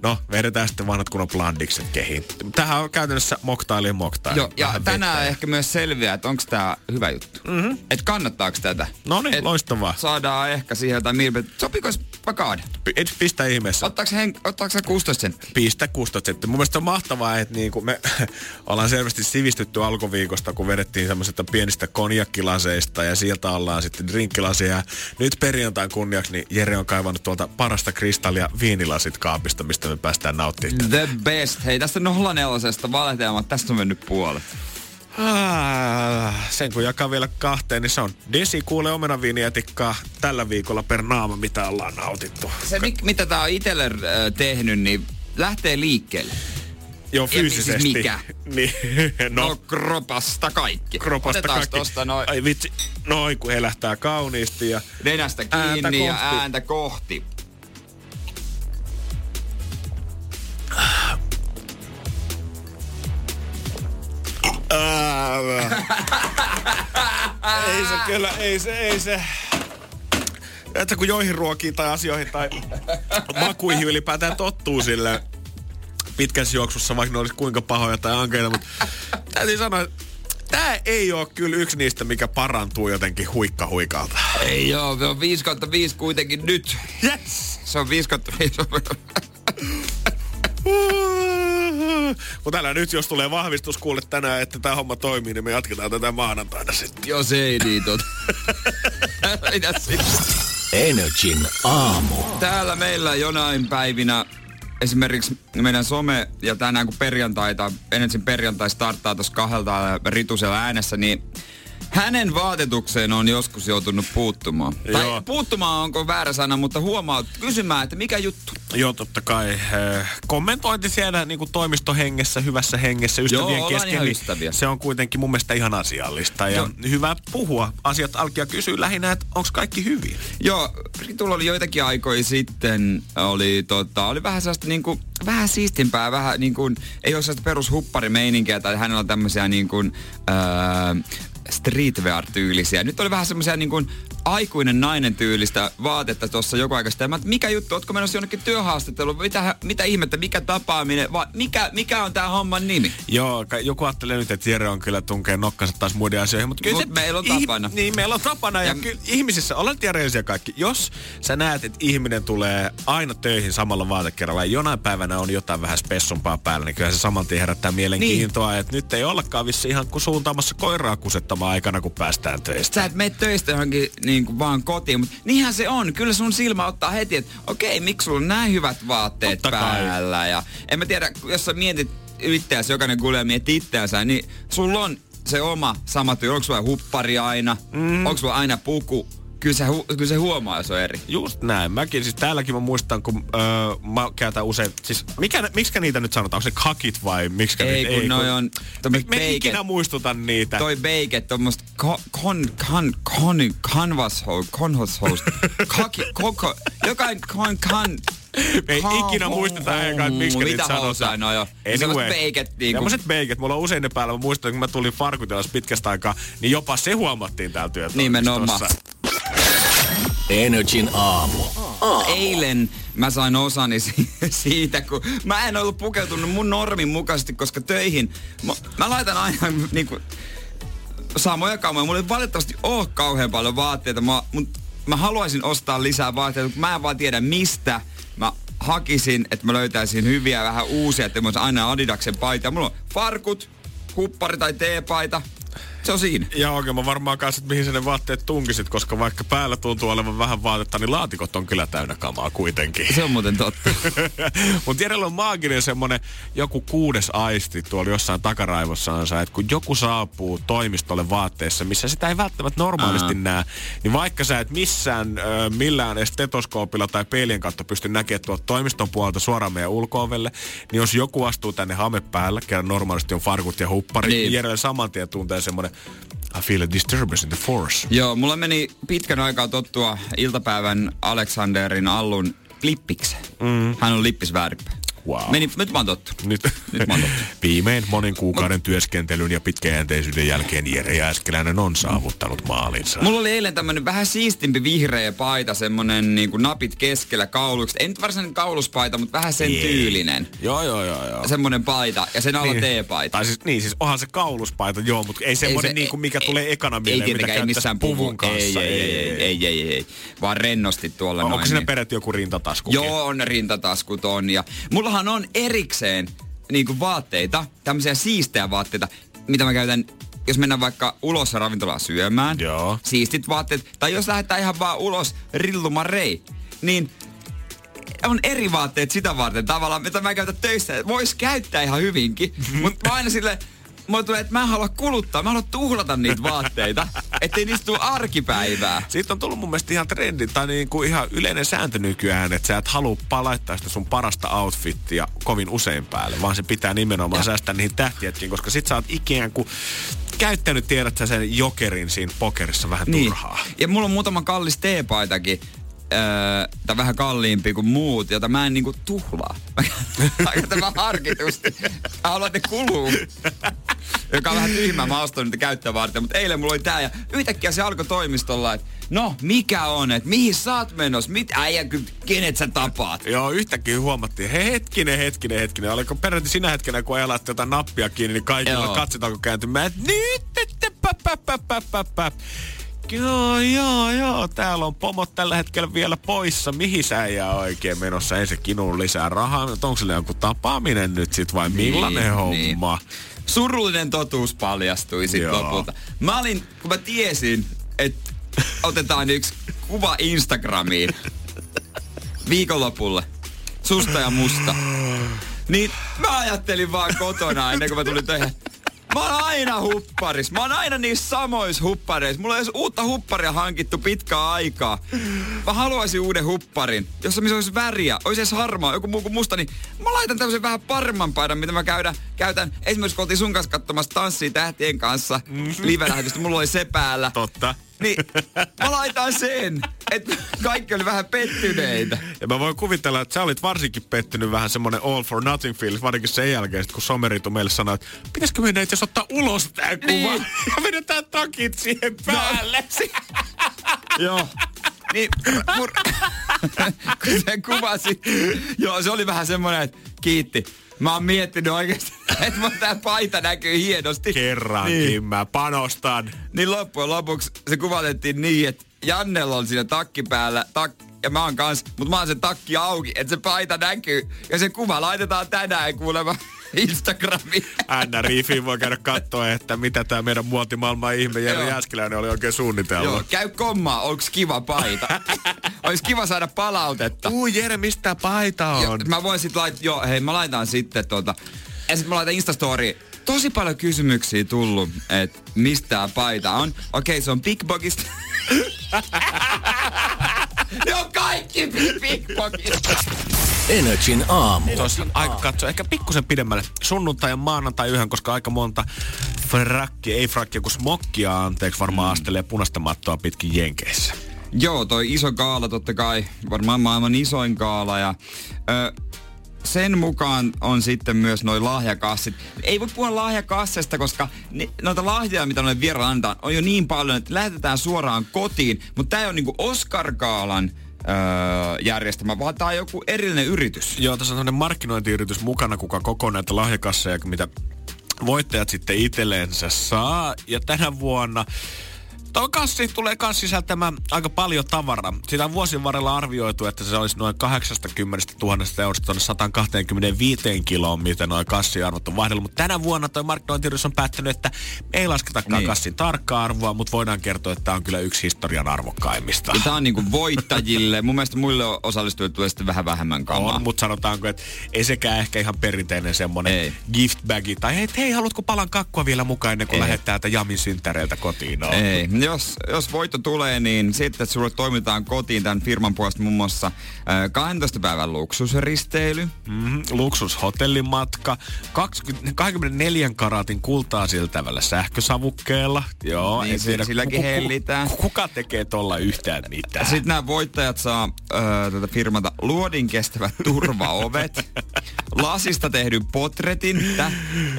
no, vedetään sitten vanhat kunnon blandikset kehiin. Tähän on käytännössä moktailien moktaili. Joo, ja vähän tänään vettä. ehkä myös selviää, että onko tämä hyvä juttu. Mm-hmm. Että kannattaako tätä. No niin, loistavaa. Saadaan ehkä siihen jotain milpeä. Sopiko pakaada? Et pistä ihmeessä. Ottaako, hen, ottaako se 16 senttiä? Pistä 16 senttiä. Mun mielestä on mahtavaa, että niinku me ollaan selvästi sivistytty alkuviikosta, kun vedettiin vedettiin semmoisesta pienistä konjakkilaseista ja sieltä ollaan sitten drinkkilasia. Nyt perjantain kunniaksi niin Jere on kaivannut tuolta parasta kristallia viinilasit kaapista, mistä me päästään nauttimaan. The best. Hei, tästä 04 valetelmat, tästä on mennyt puolet. Ah, sen kun jakaa vielä kahteen, niin se on Desi kuulee omenaviinietikkaa tällä viikolla per naama, mitä ollaan nautittu. Se, mit, mitä tää on itselle äh, tehnyt, niin lähtee liikkeelle. Joo, fyysisesti. Siis mikä? niin, no, no, kropasta kaikki. Kropasta Otetaan kaikki. Tosta noin. Ai vitsi, noin kun helähtää kauniisti ja... Nenästä kiinni ääntä ja kohti. ääntä kohti. ei se kyllä, ei se, ei se. Että kun joihin ruokiin tai asioihin tai makuihin ylipäätään tottuu sille pitkässä juoksussa, vaikka ne olisi kuinka pahoja tai ankeita, mutta täytyy sanoa, että Tää ei ole kyllä yksi niistä, mikä parantuu jotenkin huikka huikalta. Ei joo, se on 5 kautta 5 kuitenkin nyt. Yes! Se on 5 kautta 5. Mutta älä nyt, jos tulee vahvistus kuulle tänään, että tämä homma toimii, niin me jatketaan tätä maanantaina sitten. Jos ei niin tot. Mitä sitten? Energin aamu. Täällä meillä jonain päivinä esimerkiksi meidän some ja tänään kun perjantaita, ensin perjantai starttaa tuossa kahdelta ritusella äänessä, niin hänen vaatetukseen on joskus joutunut puuttumaan. Joo. Tai puuttumaan onko väärä sana, mutta huomaa kysymään, että mikä juttu? Joo, totta kai. Eh, kommentointi siellä niin kuin toimistohengessä, hyvässä hengessä, ystävien Joo, kesken. Niin ystäviä. Se on kuitenkin mun mielestä ihan asiallista. Ja Joo. hyvä puhua asiat alkia kysyä lähinnä, että onko kaikki hyvin. Joo, Ritulla oli joitakin aikoja sitten, oli, tota, oli vähän sellaista niin kuin, vähän siistimpää, vähän niin kuin, ei ole sellaista perushupparimeininkiä tai hänellä on tämmöisiä niin kuin, öö, streetwear-tyylisiä. Nyt oli vähän semmoisia niin kuin aikuinen nainen tyylistä vaatetta tuossa joku aika sitten. Mä, mikä juttu, ootko menossa jonnekin työhaastatteluun? Mitä, mitä ihmettä, mikä tapaaminen? Va, mikä, mikä on tämä homman nimi? Joo, joku ajattelee nyt, että Jere on kyllä tunkee nokkansa taas muiden asioihin. Mutta kyllä Mut se, meillä on tapana. Ih, niin, meillä on tapana. Ja, ja kyllä ihmisissä, olet järjellisiä kaikki. Jos sä näet, että ihminen tulee aina töihin samalla vaatekerralla ja jonain päivänä on jotain vähän spessumpaa päällä, niin kyllä se saman tien herättää mielenkiintoa. Niin. Että nyt ei ollakaan vissi ihan kuin suuntaamassa koiraa kusettamaan aikana, kun päästään töistä. Sä et mene töistä johonkin niin kuin vaan kotiin, mutta niinhän se on. Kyllä sun silmä ottaa heti, että okei, miksi sulla on näin hyvät vaatteet Totta päällä. Kai. Ja en mä tiedä, jos sä mietit itseäsi, jokainen kuulee mietti itseänsä, niin sulla on se oma sama työ. Onko sulla huppari aina? Mm. Onko sulla aina puku? Kyllä se, hu- kyllä se huomaa, jos on eri. Just näin. Mäkin siis täälläkin mä muistan, kun öö, mä käytän usein, siis mikä, miksi niitä nyt sanotaan? Onko se kakit vai miksi ei, nyt? Kun ei, noi on me, me ikinä muistuta niitä. Toi beiket, tommoset kon, kon, kon, kon, canvas host, convas host, kaki, koko, jokain kon, kan, me ei ikinä muisteta eikä, että miksi niitä sanotaan. No jo. Anyway. beiket. Niin Semmoiset beiket. Mulla on usein ne päällä. Mä muistan, kun mä tulin farkutilas pitkästä aikaa, niin jopa se huomattiin täällä työtoimistossa. Nimenomaan. Energin aamu. aamu. Eilen mä sain osani siitä, kun mä en ollut pukeutunut mun normin mukaisesti, koska töihin mä, mä laitan aina niinku samoja kamoja. Mulla ei valitettavasti ole kauhean paljon vaatteita, mä, mutta mä haluaisin ostaa lisää vaatteita, mutta mä en vaan tiedä mistä. Mä hakisin, että mä löytäisin hyviä vähän uusia, että mä aina Adidaksen paita. Mulla on farkut, huppari tai teepaita, Se on siinä. Ja oikein mä varmaan kanssa, että mihin sä ne vaatteet tunkisit, koska vaikka päällä tuntuu olevan vähän vaatetta, niin laatikot on kyllä täynnä kamaa kuitenkin. Se on muuten totta. Mutta Jerellä on maaginen semmonen joku kuudes aisti tuolla jossain takaraivossaan, että kun joku saapuu toimistolle vaatteessa, missä sitä ei välttämättä normaalisti Aa. näe, niin vaikka sä et missään ö, millään edes stetoskoopilla tai peilien kautta pysty näkemään tuolta toimiston puolelta suoraan meidän ulkoovelle, niin jos joku astuu tänne hame päällä, kerran normaalisti on farkut ja huppari, niin, Niin. saman tien tuntee semmonen I feel a disturbance in the force. Joo, mulla meni pitkän aikaa tottua iltapäivän Alexanderin Allun klippikseen. Mm. Hän on lippis väärinpäin. Wow. Meni, nyt mä oon tottu. Nyt, Nyt mä oon tottu. Viimein monen kuukauden työskentelyn ja pitkäjänteisyyden jälkeen Jere Jääskeläinen on saavuttanut maalinsa. Mulla oli eilen tämmönen vähän siistimpi vihreä paita, semmonen niinku napit keskellä kauluksi. Nyt varsinainen kauluspaita, mutta vähän sen Ei. tyylinen. Joo, joo, joo, joo. Semmonen paita ja sen alla teepaita. Tai siis, niin, siis onhan se kauluspaita, joo, mutta ei semmoinen se- niin kuin mikä ei- tulee ekana mieleen, ei mitä ei missään puvun kanssa. Ei, ei, ei, ei, ei, ei, ei. Vaan rennosti tuolla Onko noin. siinä niin. peräti joku rintatasku? Joo, on rintataskut on. Ja mullahan on erikseen niinku vaatteita, tämmöisiä siistejä vaatteita, mitä mä käytän jos mennään vaikka ulos ravintolaan syömään, Joo. siistit vaatteet, tai jos lähdetään ihan vaan ulos rillumaan rei, niin on eri vaatteet sitä varten tavallaan, mitä mä käytän töissä. Vois käyttää ihan hyvinkin, mutta mä aina sille Mulla tulee, että mä en halua kuluttaa, mä haluan tuhlata niitä vaatteita, ettei niistä tule arkipäivää. Siitä on tullut mun mielestä ihan trendi, tai niin kuin ihan yleinen sääntö nykyään, että sä et halua palaittaa sitä sun parasta outfittia kovin usein päälle, vaan se pitää nimenomaan Ja. säästää niihin tähtiätkin, koska sit sä oot ikään kuin käyttänyt, tiedät sä sen jokerin siinä pokerissa vähän Niin. turhaa. Ja mulla on muutama kallis teepaitakin, öö, tai vähän kalliimpi kuin muut, jota mä en niinku tuhlaa. Mä käytän vähän harkitusti. Mä haluan, että ne kuluu. Joka on vähän tyhmää, mä ostan niitä käyttöä varten. Mutta eilen mulla oli tää ja yhtäkkiä se alkoi toimistolla, että no mikä on, että mihin sä oot menossa, mit äijä, kenet sä tapaat. Joo, yhtäkkiä huomattiin, hei hetkinen, hetkinen, hetkinen. Oliko peräti sinä hetkenä, kun ajalat tätä nappia kiinni, niin kaikilla Joo. alkoi kääntymään, että nyt, nyt, pä, pä, pä, pä, pä, pä. Joo, joo, joo. Täällä on pomot tällä hetkellä vielä poissa. Mihin sä äijä oikein menossa? Ei se kinuun lisää rahaa. Onko sillä joku tapaaminen nyt sit vai millainen Niin, homma? Surullinen totuus paljastui sitten lopulta. Mä olin, kun mä tiesin, että otetaan yksi kuva Instagramiin viikonlopulle. Susta ja musta. Niin mä ajattelin vaan kotona ennen kuin mä tulin töihin. Mä oon aina hupparis. Mä oon aina niissä samoissa huppareissa. Mulla ei edes uutta hupparia hankittu pitkää aikaa. Mä haluaisin uuden hupparin, jossa missä olisi väriä, olisi edes harmaa, joku muu kuin musta, niin mä laitan tämmöisen vähän paremman paidan, mitä mä käydän, käytän esimerkiksi kun oltiin sun kanssa katsomassa Tanssii tähtien kanssa mm-hmm. live-lähetystä, mulla oli se päällä. Totta. Niin mä laitan sen, että kaikki oli vähän pettyneitä. Ja mä voin kuvitella, että sä olit varsinkin pettynyt vähän semmonen all for nothing fiilis, varsinkin sen jälkeen, kun Someritu meille sanoi, että pitäisikö meidän itse ottaa ulos tää kuva Niin. ja vedetään takit siihen päälle. Joo. Niin, mur... kun se kuvasi, joo, se oli vähän semmoinen, että kiitti. Mä oon miettinyt oikeesti, että mun tää paita näkyy hienosti. Kerrankin Niin, mä panostan. niin loppujen lopuksi se kuvatettiin niin, että Jannella on siinä takki päällä, tak, ja mä oon kans, mutta mä oon sen takki auki, että se paita näkyy. Ja se kuva laitetaan tänään kuulemma Instagramiin. Anna Riifiin voi käydä katsoa, että mitä tämä meidän muotimaailman ihme Jere. Jääskeläinen oli oikein suunnitellut. Joo, käy kommaa, onks kiva paita? Ois kiva saada palautetta. Uu Jere, mistä paita on? mä voin sit lait, joo, hei mä laitan sitten tota, ja sit mä laitan Instastori. Tosi paljon kysymyksiä tullut, että mistä tää paita on. Okei, se on Big Bogista. ne on kaikki Bogista. Energin aamu. Tuossa on aika katsoa ehkä pikkusen pidemmälle sunnuntai ja maanantai yhden, koska aika monta frakki, ei frakkia, kun smokkia anteeksi varmaan astelee punaista mattoa pitkin Jenkeissä. Joo, toi iso kaala totta kai, varmaan maailman isoin kaala ja ö, sen mukaan on sitten myös noin lahjakassit. Ei voi puhua lahjakassesta, koska ni, noita lahjoja, mitä noille vieraan antaa, on jo niin paljon, että lähetetään suoraan kotiin. Mutta tämä on niinku Oscar Gaalan öö, järjestämä, vaan tämä on joku erillinen yritys. Joo, tässä on sellainen markkinointiyritys mukana, kuka koko näitä lahjakasseja, mitä voittajat sitten itsellensä saa. Ja tänä vuonna Tuo kassi tulee kans sisältämään aika paljon tavaraa. Sitä on vuosien varrella arvioitu, että se olisi noin 80 000 eurosta tuonne 125 kiloon, miten noin kassiarvot on vaihdellut. Mutta tänä vuonna tuo markkinointiyritys on päättänyt, että ei lasketakaan niin. kassin tarkkaa arvoa, mutta voidaan kertoa, että tämä on kyllä yksi historian arvokkaimmista. Ja tämä on niinku voittajille. Mun mielestä muille osallistujille tulee sitten vähän vähemmän kamaa. On, mutta sanotaanko, että ei sekään ehkä ihan perinteinen semmoinen gift bagi. Tai hei, hei, haluatko palan kakkua vielä mukaan ennen kuin lähdet täältä Jamin synttäreiltä kotiin? No. Ei. Jos, jos voitto tulee, niin sitten että sulle toimitaan kotiin tämän firman puolesta muun muassa äh, 12 päivän luksusristeily. Mm-hmm, luksushotellimatka. 20, 24 karaatin kultaa siltävällä sähkösavukkeella. Joo, niin, tiedä, silläkin hellitään. Kuka tekee tuolla yhtään mitään? Sitten nämä voittajat saa äh, tätä firmata luodin kestävät turvaovet, lasista tehdyn potretin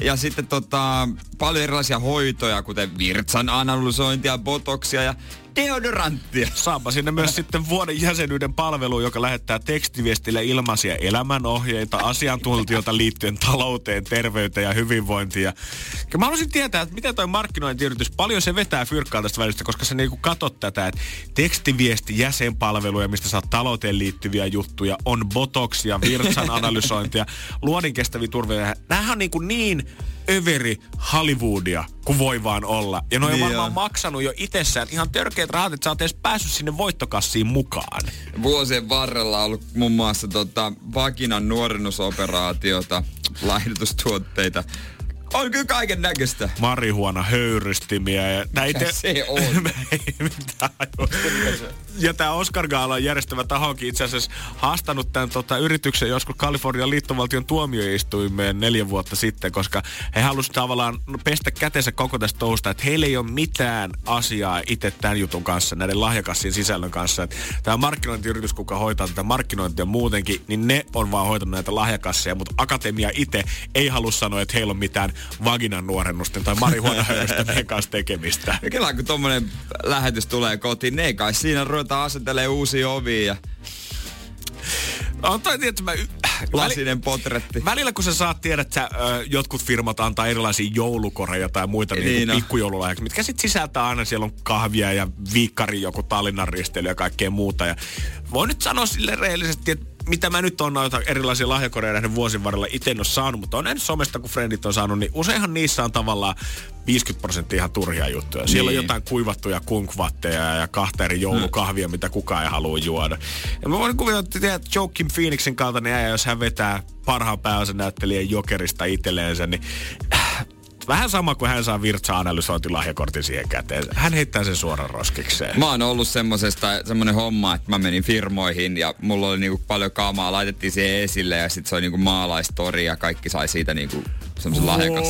ja sitten tota, paljon erilaisia hoitoja, kuten virtsan analysointia, botoksia ja deodoranttia. Saapa sinne myös sitten vuoden jäsenyyden palvelu, joka lähettää tekstiviestillä ilmaisia elämänohjeita asiantuntijoilta liittyen talouteen, terveyteen ja hyvinvointiin. Mä haluaisin tietää, että miten toi markkinointiyritys, paljon se vetää fyrkkaa tästä välistä, koska se niinku katot tätä, että tekstiviesti jäsenpalveluja, mistä saat talouteen liittyviä juttuja, on botoksia, virtsan analysointia, luodin kestäviä turveja. Nämähän on niinku niin överi Hollywoodia kuin voi vaan olla. Ja ne on niin varmaan on. maksanut jo itsessään ihan törkeät rahat, että sä oot edes päässyt sinne voittokassiin mukaan. Vuosien varrella on ollut muun muassa tota, vakinan nuorennusoperaatiota, laihdutustuotteita, on kyllä kaiken näköistä. Marihuona höyrystimiä ja näitä... Se on. ja tämä Oscar Gaala järjestävä tahokin itse asiassa haastanut tämän tota, yrityksen joskus Kalifornian liittovaltion tuomioistuimeen neljä vuotta sitten, koska he halusivat tavallaan pestä kätensä koko tästä touhusta, että heillä ei ole mitään asiaa itse tämän jutun kanssa, näiden lahjakassin sisällön kanssa. Tämä markkinointiyritys, kuka hoitaa tätä markkinointia muutenkin, niin ne on vaan hoitanut näitä lahjakasseja, mutta akatemia itse ei halua sanoa, että heillä on mitään vaginan nuorennusten tai marihuonahöyrystämien kanssa tekemistä. Ja kyllä kun tommonen lähetys tulee kotiin, ne kai siinä ruvetaan asettelee uusia ovia ja on toi tietysti mä... Lasinen potretti. Välillä kun sä saat tiedä, että sä, ö, jotkut firmat antaa erilaisia joulukoreja tai muita niin, niin pikkujoululahjaksi, mitkä sit sisältää aina, siellä on kahvia ja viikkari joku Tallinnan risteily ja kaikkea muuta. Ja voin nyt sanoa sille rehellisesti, että mitä mä nyt on noita erilaisia lahjakoreja nähnyt vuosin varrella, itse en ole saanut, mutta on nähnyt somesta, kun frendit on saanut, niin useinhan niissä on tavallaan 50 prosenttia ihan turhia juttuja. Siellä niin. on jotain kuivattuja kunkvatteja ja kahta eri joulukahvia, hmm. mitä kukaan ei halua juoda. Ja mä voin kuvitella, että Joakim Phoenixin kaltainen äijä, jos hän vetää parhaan pääosan näyttelijän jokerista itselleensä, niin Vähän sama kuin hän saa virtsa analysointilahjakortin siihen käteen. Hän heittää sen suoraan roskikseen. Mä oon ollut semmosesta, semmonen homma, että mä menin firmoihin ja mulla oli niinku paljon kaamaa, laitettiin siihen esille ja sit se oli niinku maalaistori ja kaikki sai siitä niinku semmoisen lahjakas.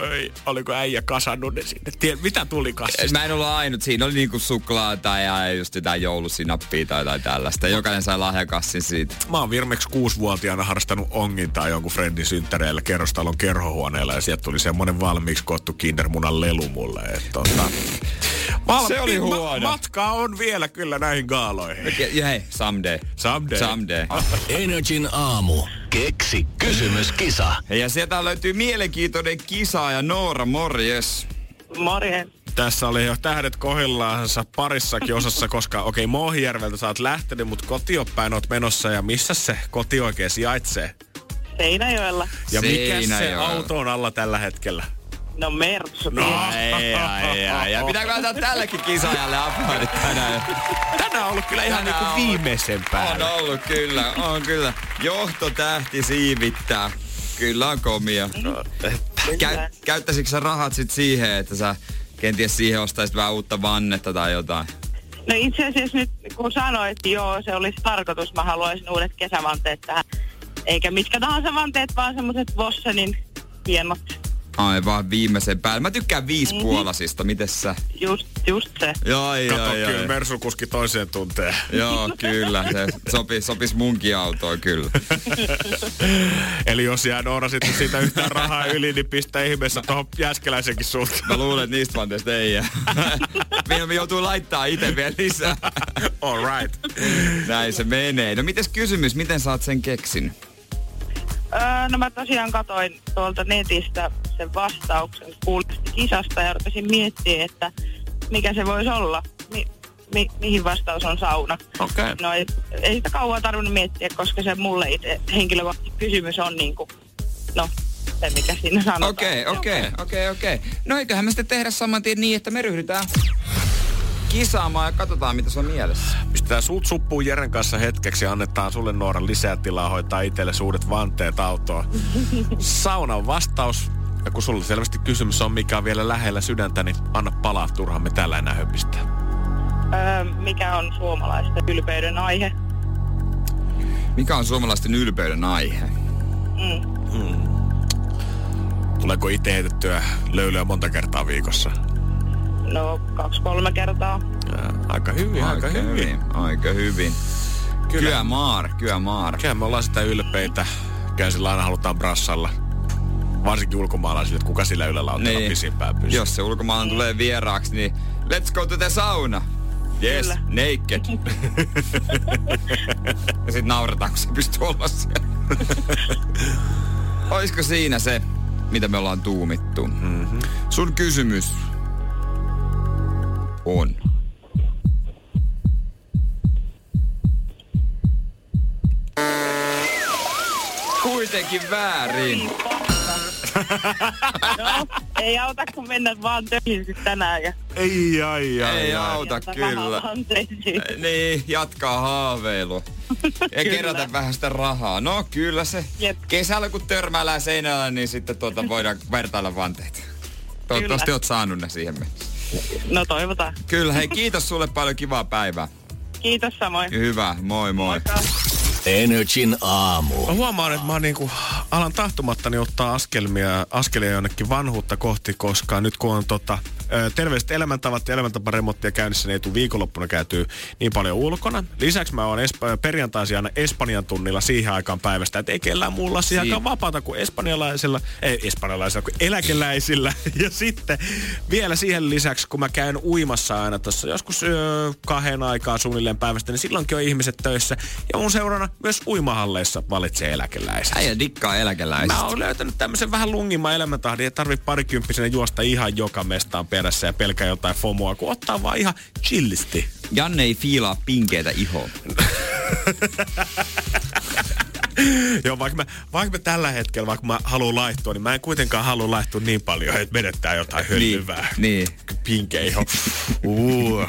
Oi, oliko äijä kasannut ne sinne? Tien, mitä tuli kassista? Mä en ollut ainut. Siinä oli niinku suklaata ja just jotain joulusinappia tai jotain tällaista. Jokainen sai lahjakassin siitä. Mä oon viimeksi kuusivuotiaana harrastanut ongintaa jonkun friendin synttäreillä kerrostalon kerhohuoneella ja sieltä tuli semmonen valmiiksi kottu kindermunan lelu mulle. Et, tota, Valmi, se oli huono. Ma- matka on vielä kyllä näihin gaaloihin. Ja hei, someday. Someday. Someday. Energin aamu. Keksi kysymyskisa. Ja sieltä löytyy mielenkiintoinen kisa ja Noora, morjes. Morjens. Tässä oli jo tähdet kohillaansa parissakin osassa, koska okei, okay, Mohijärveltä sä oot lähtenyt, mutta kotiopäin oot menossa ja missä se koti oikein sijaitsee? Seinäjoella. Ja mikä se auto on alla tällä hetkellä? No Mersu. No. Ei, ei, pitääkö antaa tällekin kisaajalle aplodit tänään? Tänään on ollut kyllä ihan niinku viimeisen päällä. On ollut kyllä, on kyllä. Johtotähti siivittää. Kyllä on komia. No, Käy, käyttäisikö sä rahat sit siihen, että sä kenties siihen ostaisit vähän uutta vannetta tai jotain? No itse asiassa nyt kun sanoit, että joo, se olisi tarkoitus, mä haluaisin uudet kesävanteet tähän. Eikä mitkä tahansa vanteet, vaan semmoiset Vossenin hienot Aivan viimeisen päälle. Mä tykkään viispuolasista, mm-hmm. miten sä? Just, just se. Joo, joo, Kato, joo. kyllä Mersukuski toiseen tuntee. joo, kyllä. Se sopis, sopis munkin autoon, kyllä. Eli jos jää Noora sitten siitä yhtään rahaa yli, niin pistä ihmeessä tuohon Jäskeläisenkin suhteen. Mä luulen, että niistä vanteista ei jää. Meidän joutuu laittaa itse vielä lisää. All right. Näin se menee. No mites kysymys, miten sä oot sen keksin? Öö, no mä tosiaan katoin tuolta netistä sen vastauksen kuulosti kisasta ja rupesin miettimään, että mikä se voisi olla. Mi- mi- mihin vastaus on sauna. Okei. Okay. No ei, ei sitä kauan tarvinnut miettiä, koska se mulle itse henkilökohtainen kysymys on niin kuin, no, se mikä siinä sanotaan. Okei, okei, okei, okei. No eiköhän me sitten tehdä saman tien niin, että me ryhdytään kisaamaan ja katsotaan, mitä se on mielessä. Pistetään sut suppuun Jeren kanssa hetkeksi ja annetaan sulle Noora lisää tilaa hoitaa itselle uudet vanteet autoon. Saunan vastaus. Ja kun sulla selvästi kysymys on, mikä on vielä lähellä sydäntä, niin anna palaa, turhaan me tällä enää höpistää. Öö, mikä on suomalaisten ylpeyden aihe? Mikä on suomalaisten ylpeyden aihe? Mm. Tuleeko itse heitettyä löylyä monta kertaa viikossa? No, kaksi-kolme kertaa. Ää, aika hyvin, aika, aika hyvin. Aika hyvin. Kyllä. Kyllä maar, kyllä maar. Kyllä me ollaan sitä ylpeitä. Käy sillä aina halutaan brassalla. Varsinkin ulkomaalaisille, että kuka sillä ylellä on niin. pisimpään pysyä. Jos se ulkomaan tulee vieraaksi, niin let's go to the sauna. Yes, Kyllä. naked. ja sit naurataan, kun se pystyy olla siellä. Oisko siinä se, mitä me ollaan tuumittu? Mm-hmm. Sun kysymys on. Kuitenkin väärin. No, ei auta kun mennä vaan töihin tänään ja Ei, ai, ai, Ei ai. auta kyllä. Niin, jatkaa haaveilua. Ja kerätä vähän sitä rahaa. No kyllä se. Jep. Kesällä kun törmäillään seinällä, niin sitten tuota voidaan vertailla vanteita. Toivottavasti oot saanut ne siihen mennessä. No toivotaan. Kyllä, hei kiitos sulle paljon kivaa päivää. Kiitos samoin. Hyvä, moi moi. Moikka. Energin aamu. Mä huomaan, että mä niinku alan tahtomattani ottaa askelmia, askelia jonnekin vanhuutta kohti, koska nyt kun on tota, terveelliset elämäntavat ja elämäntaparemonttia käynnissä, niin ei tule viikonloppuna käytyy niin paljon ulkona. Lisäksi mä oon Espa- perjantaisin aina Espanjan tunnilla siihen aikaan päivästä, että ei kellään muulla siihen Si- aikaan vapaata kuin espanjalaisilla, ei espanjalaisilla, kuin eläkeläisillä. Ja sitten vielä siihen lisäksi, kun mä käyn uimassa aina tuossa joskus ö, kahden aikaa suunnilleen päivästä, niin silloinkin on ihmiset töissä. Ja mun seurana myös uimahalleissa valitsee eläkeläiset. Äijä dikkaa eläkeläisistä. Mä oon löytänyt tämmöisen vähän lungimman elämäntahdin, ei tarvi parikymppisenä juosta ihan joka mestaan perässä ja pelkää jotain fomoa, kun ottaa vaan ihan chillisti. Janne ei fiilaa pinkeitä ihoa. Joo, vaikka mä, vaikka mä tällä hetkellä, vaikka mä haluan laihtua, niin mä en kuitenkaan halua laihtua niin paljon, että menettää jotain höllyvää. niin. Pinkeiho. Uh,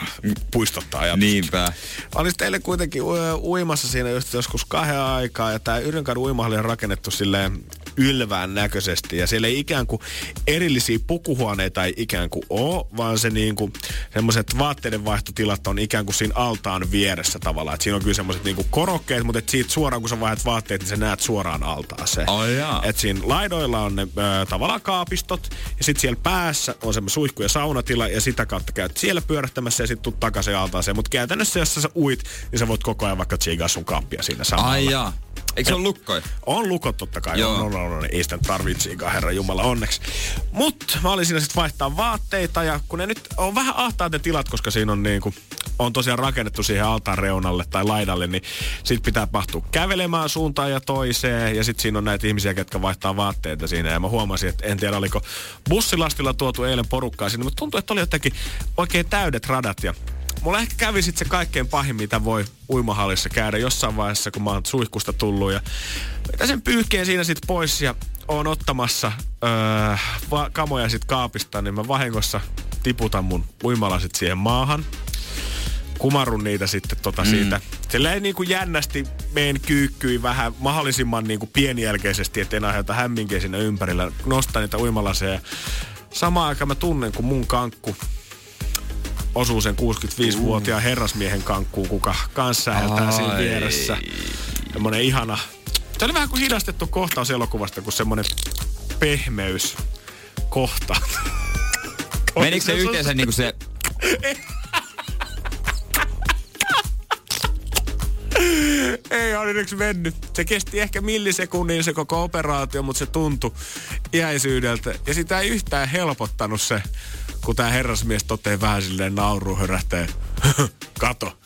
puistottaa ja Niinpä. Mä olin teille kuitenkin u- uimassa siinä just joskus kahden aikaa ja tää Yrjönkadun uimahalli on rakennettu silleen ylvään näköisesti ja siellä ei ikään kuin erillisiä pukuhuoneita ei ikään kuin ole, vaan se niin kuin semmoiset vaatteiden vaihtotilat on ikään kuin siinä altaan vieressä tavallaan. Et siinä on kyllä semmoiset niin kuin korokkeet, mutta et siitä suoraan kun sä vaihdat vaatteet, niin sä näet suoraan altaaseen. Ai jaa. Et siinä laidoilla on ne ö, tavallaan kaapistot ja sitten siellä päässä on semmoinen suihku- ja saunatila ja sitä kautta käyt siellä pyörähtämässä ja sitten tuut takaisin altaaseen. Mutta käytännössä jos sä uit, niin sä voit koko ajan vaikka tsiigaa sun kappia siinä samalla. Ai jaa. Eikö se ole lukkoja? On lukot totta kai. Joo. On, on, on, on. Ei sitä tarvitsiikaan, herra Jumala, onneksi. Mutta mä olin siinä sitten vaihtaa vaatteita ja kun ne nyt on vähän ahtaat ne tilat, koska siinä on niin kuin, on tosiaan rakennettu siihen altaan reunalle tai laidalle, niin sit pitää mahtua kävelemään suuntaan ja toiseen. Ja sitten siinä on näitä ihmisiä, jotka vaihtaa vaatteita siinä. Ja mä huomasin, että en tiedä oliko bussilastilla tuotu eilen porukkaa sinne, mutta tuntui, että oli jotenkin oikein täydet radat ja Mulla ehkä kävi sit se kaikkein pahin, mitä voi uimahallissa käydä jossain vaiheessa, kun mä oon suihkusta tullut. Ja mitä sen pyyhkeen siinä sit pois ja oon ottamassa öö, va- kamoja sit kaapista, niin mä vahingossa tiputan mun uimalasit siihen maahan. Kumarun niitä sitten tota mm. siitä. Silleen niin kuin jännästi meen kyykkyi vähän mahdollisimman niin kuin pienijälkeisesti, ettei aiheuta hämminkiä siinä ympärillä. Nostan niitä uimalaseja. Samaan aikaan mä tunnen, kun mun kankku osuu sen 65-vuotiaan herrasmiehen kankkuun, kuka kanssa häältää siinä vieressä. Semmoinen ihana. Se oli vähän kuin hidastettu kohtaus elokuvasta, kun semmoinen pehmeys kohta. Menikö se yhteensä niinku se... Ei onneksi mennyt. Se kesti ehkä millisekunnin se koko operaatio, mutta se tuntui iäisyydeltä. Ja sitä ei yhtään helpottanut se, kun tämä herrasmies toteaa vähän silleen nauruun hörähtää. Kato,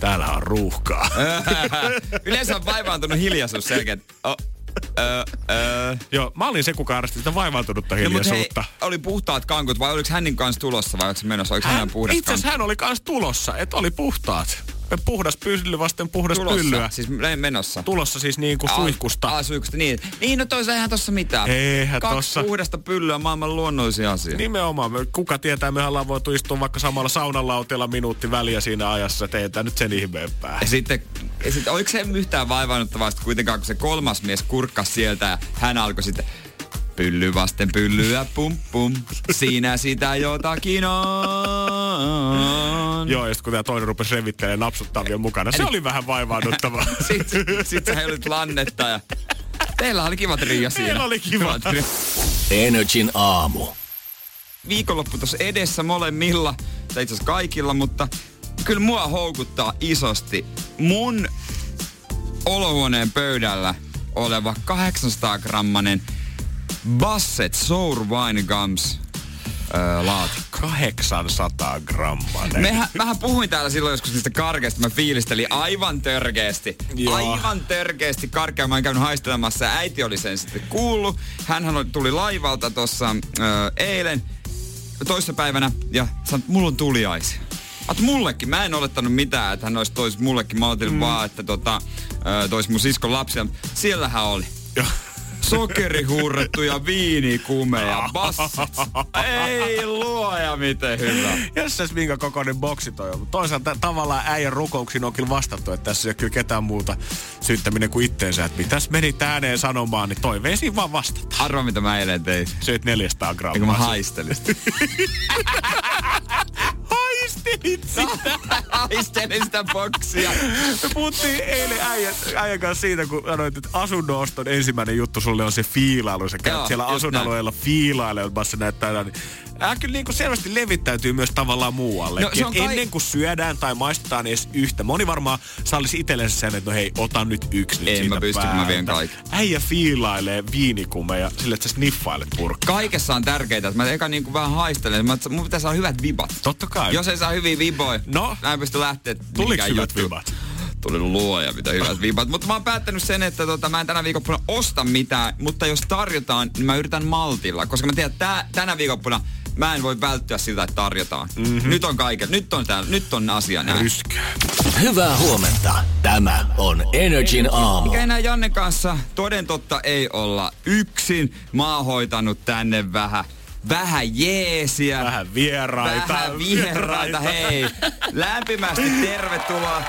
täällä on ruuhkaa. Yleensä on vaivaantunut hiljaisuus selkeä. Oh, Öö, öö. Joo, mä olin se, kuka harrasti sitä vaivautunutta No, hei, hiljaisuutta. oli puhtaat kankut vai oliko hänin kanssa tulossa vai oliko se menossa? Oliko hän, hän, itse hän oli kans tulossa, että oli puhtaat. Puhdas pylly vasten puhdas Tulossa, pyllyä. siis me- menossa. Tulossa siis niinku suihkusta. Ah, suihkusta, niin. Niin, no toisa eihän tossa mitään. Eihän Kaksi tossa. puhdasta pyllyä maailman luonnollisia asia. Nimenomaan. Me- Kuka tietää, me ollaan voitu istua vaikka samalla saunalauteella minuutti väliä siinä ajassa. tää nyt sen ihmeempää. Ja sitten, ja sitten oliko se yhtään vaivaannuttavaa sitten kuitenkaan, kun se kolmas mies kurkkas sieltä ja hän alkoi sitten pylly vasten pyllyä, pum pum, siinä sitä jotakin on. Joo, ja sit kun tää toinen rupesi revittelemään napsuttaa vielä mukana. Se oli vähän vaivaannuttavaa. Sitten sit sä heilut lannetta ja teillä oli kivat riia siinä. Meillä oli kivat. riia. Energin aamu. Viikonloppu tuossa edessä molemmilla, tai itse asiassa kaikilla, mutta kyllä mua houkuttaa isosti mun olohuoneen pöydällä oleva 800 grammanen Basset Sour Wine Gums öö, laatikko. 800 grammanen. Mehän, mähän puhuin täällä silloin joskus niistä karkeista. Mä fiilistelin aivan törkeästi. Joo. Aivan törkeästi karkea. Mä oon käynyt haistelemassa ja äiti oli sen sitten kuullut. Hänhän oli- tuli laivalta tuossa eilen toissapäivänä ja sanoi, että mulla on tuliaisia. At mullekin. Mä en olettanut mitään, että hän olisi tois mullekin. Mä mm. vaan, että tota, tois mun siskon lapsia. Siellähän oli Joo. Sokerihuurrettuja viinikumeja, basset. Ei luoja, miten hyvä. Jössäs minkä kokoinen boksi toi on. Toisaalta tavallaan äijän rukouksiin on kyllä vastattu, että tässä ei ole kyllä ketään muuta syyttäminen kuin itteensä. Että mitäs meni ääneen sanomaan, niin toiveisiin vaan vastata. Arva, mitä mä eilen tein. Söit 400 Eikö grammaa. mä haistelin? Haistelit sitä. haistelin sitä boksia. Me puhuttiin eilen äijän, äijän kanssa siitä, kun sanoit, että asunnon ensimmäinen juttu sulle on se fiilailu. Sä käyt Joo, siellä asuinalueella fiilailemassa näitä. Niin Ää, kyllä niin kuin selvästi levittäytyy myös tavallaan muualle. No, se on kai- Ennen kuin syödään tai maistetaan edes yhtä. Moni varmaan sallisi itsellensä sen, että no hei, ota nyt yksi nyt En mä pysty, kun mä päältä. vien kaiken. Äijä fiilailee viinikumeja sille, että sä sniffailet purkkaa. Kaikessa on tärkeää, että mä eka niinku vähän haistelen. Mä, mun pitää saada hyvät vibat. Totta kai. Jos ei saa hyviä viboja, No. mä en pysty lähteä. Tuliko hyvät vibat? Tuli luoja, mitä hyvät vibat. Mutta mä oon päättänyt sen, että tota, mä en tänä viikonloppuna osta mitään, mutta jos tarjotaan, niin mä yritän maltilla. Koska mä tiedän, että tää, tänä viikonloppuna mä en voi välttyä siltä, että tarjotaan. Mm-hmm. Nyt on kaiken. Nyt on, tää, nyt on asia näin. Ryskää. Hyvää huomenta. Tämä on Energin aamu. Mikä enää Janne kanssa toden totta ei olla yksin. Mä oon hoitanut tänne vähän vähän jeesiä. Vähän vieraita. Vähän vieraita, hei. Lämpimästi tervetuloa.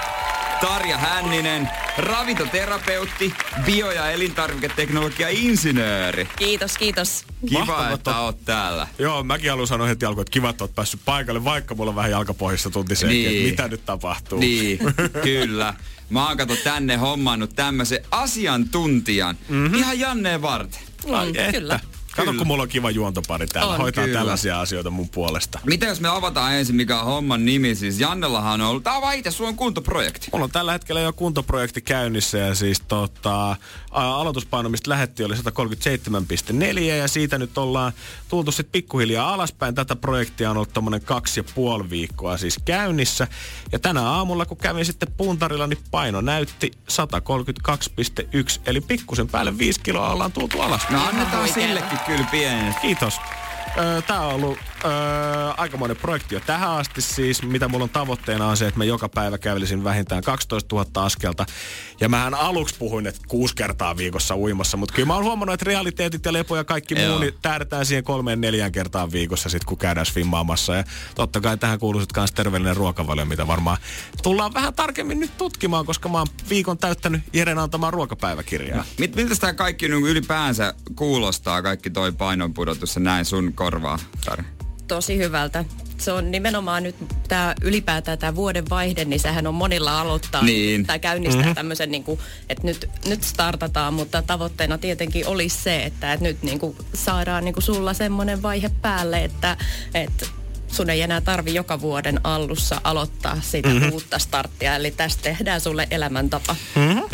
Tarja Hänninen, ravintoterapeutti, bio- ja elintarviketeknologia-insinööri. Kiitos, kiitos. Kiva, Mahtavaa, että oot täällä. Joo, mäkin haluan sanoa heti alkuun, että kiva, että oot päässyt paikalle, vaikka mulla on vähän jalkapohjassa tunti sen, Niin. että mitä nyt tapahtuu. Niin, kyllä. Mä oon kato tänne hommannut tämmöisen asiantuntijan. Mm-hmm. Ihan Janneen varten. Ai Mm, että. Kato, kun mulla on kiva juontopari täällä. On, Hoitaa kyllä. tällaisia asioita mun puolesta. Mitä jos me avataan ensin, mikä on homman nimi? Siis Jannellahan on ollut, tää on vaan itse, sulla on kuntoprojekti. Mulla on tällä hetkellä jo kuntoprojekti käynnissä ja siis tota, aloituspaino, mistä lähettiin, oli 137,4 ja siitä nyt ollaan tultu sitten pikkuhiljaa alaspäin. Tätä projektia on ollut tommonen kaksi ja puoli viikkoa siis käynnissä. Ja tänä aamulla, kun kävin sitten puntarilla, niin paino näytti 132,1 eli pikkusen päälle 5 kiloa ollaan tultu alas. No annetaan sillekin kyllä pieni. Kiitos. Öö, Tämä on ollut öö, aikamoinen projekti jo tähän asti siis. Mitä mulla on tavoitteena on se, että mä joka päivä kävelisin vähintään 12 000 askelta. Ja mähän aluksi puhuin, että kuusi kertaa viikossa uimassa, mutta kyllä mä oon huomannut, että realiteetit ja lepo ja kaikki muu, niin tähdetään siihen kolmeen neljään kertaan viikossa sit, kun käydään swimmaamassa. Ja totta kai tähän kuuluu sitten myös terveellinen ruokavalio, mitä varmaan tullaan vähän tarkemmin nyt tutkimaan, koska mä oon viikon täyttänyt Jeren antamaan ruokapäiväkirjaa. Mit, miltä tämä kaikki niin ylipäänsä kuulostaa, kaikki toi painonpudotus ja näin sun korvaa, Tarja? Tosi hyvältä. Se on nimenomaan nyt tämä ylipäätään tämä vuoden vaihde, niin sehän on monilla aloittaa Niin. tai käynnistää mm-hmm. tämmöisen, niin kuin, että nyt, nyt startataan, mutta tavoitteena tietenkin olisi se, että, että nyt niin kuin saadaan niin kuin sulla semmoinen vaihe päälle, että, että sun ei enää tarvi joka vuoden alussa aloittaa sitä mm-hmm. uutta starttia, eli tästä tehdään sulle elämäntapa.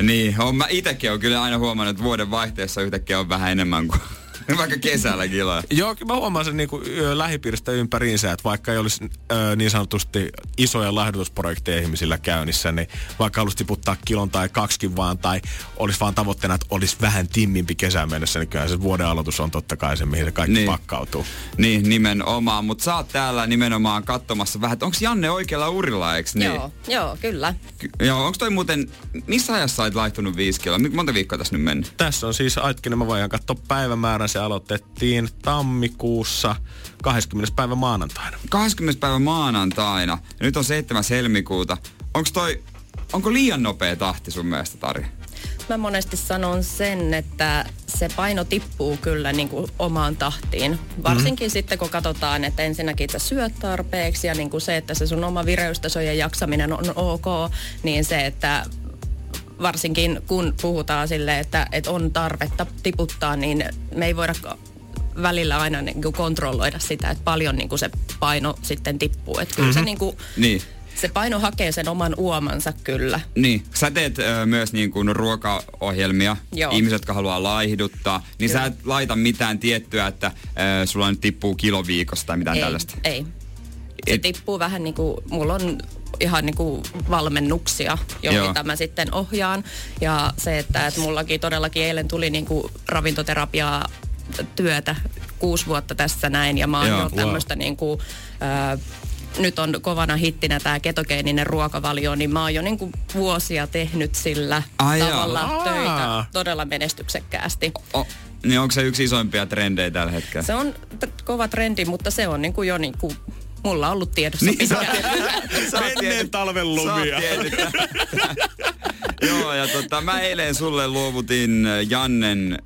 Niin, on, mä itekin on kyllä aina huomannut, että vuoden vaihteessa yhtäkkiä on vähän enemmän kuin Vaikka kesällä kiloja. Joo, kyllä mä huomaan sen niin kuin, lähipiiristä ympäriinsä, että vaikka ei olisi ö, niin sanotusti isoja lahjoitusprojekteja ihmisillä käynnissä, niin vaikka haluaisi tiputtaa kilon tai kaksikin vaan, tai olisi vaan tavoitteena, että olisi vähän timmimpi kesään mennessä, niin kyllä se vuoden aloitus on totta kai se, mihin se kaikki Niin. pakkautuu. Niin, nimenomaan. Mutta sä oot täällä nimenomaan katsomassa vähän, että onko Janne oikealla urilla, eikö niin? Joo, joo, kyllä. Ky- Joo, onko toi muuten, missä ajassa sä oot laihtunut viisi kiloa? Monta viikkoa tässä nyt mennyt? Tässä on siis, aitkinen, mä voin katsoa päivämäärän, se aloitettiin tammikuussa 20. päivä maanantaina. 20. päivä maanantaina. Ja nyt on 7. helmikuuta. Onko toi, onko liian nopea tahti sun mielestä, Tari? Mä monesti sanon sen, että se paino tippuu kyllä niin kuin omaan tahtiin. Varsinkin mm-hmm. sitten, kun katsotaan, että ensinnäkin sä syöt tarpeeksi ja niin kuin se, että se sun oma vireystaso ja jaksaminen on ok, niin se, että varsinkin kun puhutaan sille, että, että on tarvetta tiputtaa, niin me ei voida välillä aina niin kuin kontrolloida sitä, että paljon niin kuin se paino sitten tippuu. Että kyllä mm-hmm. se, niin kuin, Niin. se paino hakee sen oman uomansa kyllä. Niin, sä teet ö, myös niin kuin ruokaohjelmia, Joo. ihmiset, jotka haluaa laihduttaa, niin Kyllä. sä et laita mitään tiettyä, että ö, sulla nyt tippuu kilo viikossa tai mitään ei, tällaista. Ei. Se Et- tippuu vähän niin kuin, mulla on ihan niin kuin valmennuksia, Joo. mä sitten ohjaan. Ja se, että, että mullakin todellakin eilen tuli niin kuin ravintoterapiaa työtä kuusi vuotta tässä näin. Ja mä oon wow. tämmöistä niin kuin, äh, nyt on kovana hittinä tämä ketogeeninen ruokavalio, niin mä oon jo niin kuin vuosia tehnyt sillä Ai tavalla Aa. töitä todella menestyksekkäästi. O, niin onko se yksi isoimpia trendejä tällä hetkellä? Se on t- kova trendi, mutta se on niin kuin jo niin kuin mulla ollut tiedossa Niin, sä oot pitkään. tiennyt- sä oot Ennen tiennyt- talven lumia. Joo, ja tota, mä eilen sulle luovutin Jannen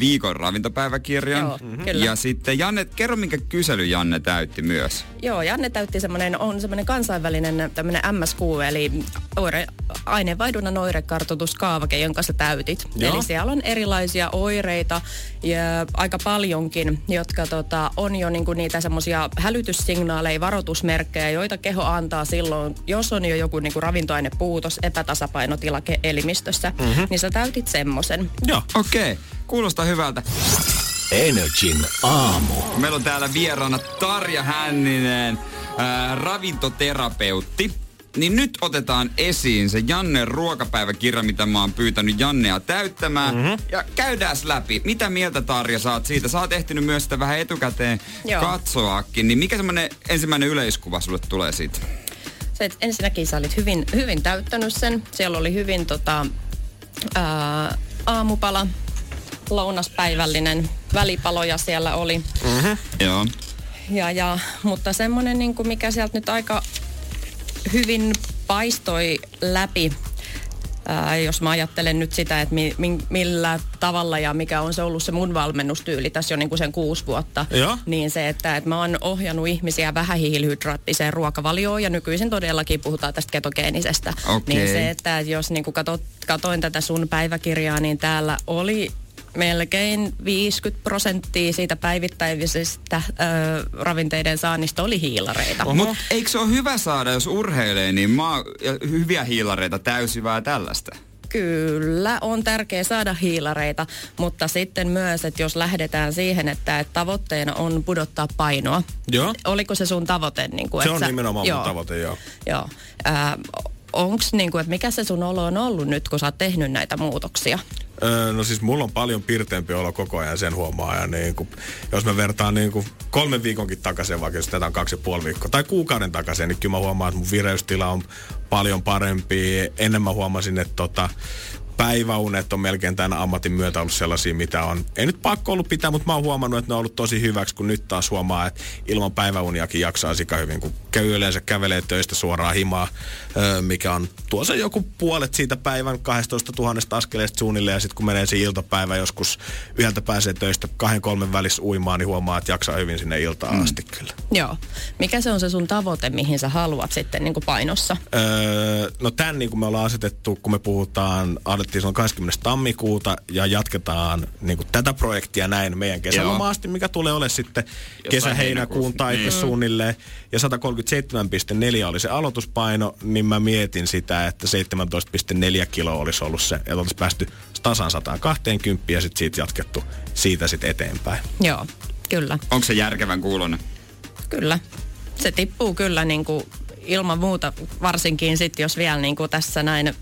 viikon ravintopäiväkirjan. Joo, Mhm. kyllä. Ja sitten Janne, kerro minkä kysely Janne täytti myös. Joo, Janne täytti semmoinen, on semmoinen kansainvälinen tämmöinen MSQ, eli oire, aineenvaihdunnan oirekartoituskaavake, jonka sä täytit. Joo. Eli siellä on erilaisia oireita ja aika paljonkin, jotka tota, on jo niinku niitä semmoisia hälytyssignaaleja, varoitusmerkkejä, joita keho antaa silloin, jos on jo joku niinku ravintoainepuutos, epätasapainotila elimistössä, mm-hmm. niin sä täytit semmoisen. Joo. Okei, kuulostaa hyvältä. Energin aamu. Meillä on täällä vieraana Tarja Hänninen, ää, ravintoterapeutti. Niin nyt otetaan esiin se Jannen ruokapäiväkirja, mitä mä oon pyytänyt Jannea täyttämään. Mm-hmm. Ja käydään läpi. Mitä mieltä Tarja saat siitä? Sä oot ehtinyt myös sitä vähän etukäteen Joo. katsoakin. Niin mikä semmonen ensimmäinen yleiskuva sulle tulee siitä? Se, että ensinnäkin sä olit hyvin, hyvin täyttänyt sen. Siellä oli hyvin tota, ää, aamupala, lounaspäivällinen, välipaloja siellä oli. Joo. Ja, ja, mutta semmoinen, niin kuin mikä sieltä nyt aika hyvin paistoi läpi, ää, jos mä ajattelen nyt sitä, että mi, mi, millä tavalla ja mikä on se ollut se mun valmennustyyli tässä jo niin kuin sen kuusi vuotta, Joo. niin se, että, että mä oon ohjannut ihmisiä vähähiilihydraattiseen ruokavalioon ja nykyisin todellakin puhutaan tästä ketogeenisestä. Okei. Niin se, että jos niin kuin katot, katoin tätä sun päiväkirjaa, niin täällä oli melkein 50 prosenttia siitä päivittäisestä ö, ravinteiden saannista oli hiilareita. Oho. Mutta eikö se ole hyvä saada, jos urheilee, niin maa, ja hyviä hiilareita, täysivää tällaista? Kyllä, on tärkeää saada hiilareita, mutta sitten myös, että jos lähdetään siihen, että, että tavoitteena on pudottaa painoa. Joo. Oliko se sun tavoite? Niin kuin, Se että on sä- nimenomaan mun joo, tavoite, joo. Joo. Äh, onks niin kuin, että mikä se sun olo on ollut nyt, kun sä oot tehnyt näitä muutoksia? Öö, no siis mulla on paljon pirteempi olo koko ajan, sen huomaa. Ja niin kuin, jos mä vertaan niin kuin kolmen viikonkin takaisin, vaikka jos tätä on kaksi ja puoli viikkoa, tai kuukauden takaisin, niin kyllä mä huomaan, että mun vireystila on paljon parempi. Ennen mä huomasin, että tota, päiväunet on melkein tämän ammatin myötä ollut sellaisia, mitä on, ei nyt pakko ollut pitää, mutta mä oon huomannut, että ne on ollut tosi hyväksi, kun nyt taas huomaa, että ilman päiväuniakin jaksaa sika hyvin, kun käy yleensä kävelee töistä suoraan himaa, mikä on tuossa joku puolet siitä päivän 12 000 askeleesta suunnilleen, ja sitten kun menee siihen iltapäivä joskus yhdeltä pääsee töistä kahden kolmen välissä uimaan, niin huomaa, että jaksaa hyvin sinne iltaan mm. asti kyllä. Joo. Mikä se on se sun tavoite, mihin sä haluat sitten niin kuin painossa? Öö, no tämän niin kuin me ollaan asetettu, kun me puhutaan ilmoitettiin silloin 20. tammikuuta ja jatketaan niin kuin tätä projektia näin meidän kesälomaa asti, mikä tulee ole sitten kesä-heinäkuun heinäkuussa. taitteessa Niin. suunnilleen. Ja 137,4 oli se aloituspaino, niin mä mietin sitä, että 17,4 kiloa olisi ollut se, että oltaisiin päästy tasan 120 ja sitten siitä jatkettu siitä sitten eteenpäin. Joo, kyllä. Onko se järkevän kuulonen? Kyllä. Se tippuu kyllä niin kuin ilman muuta, varsinkin sitten jos vielä niin kuin tässä näin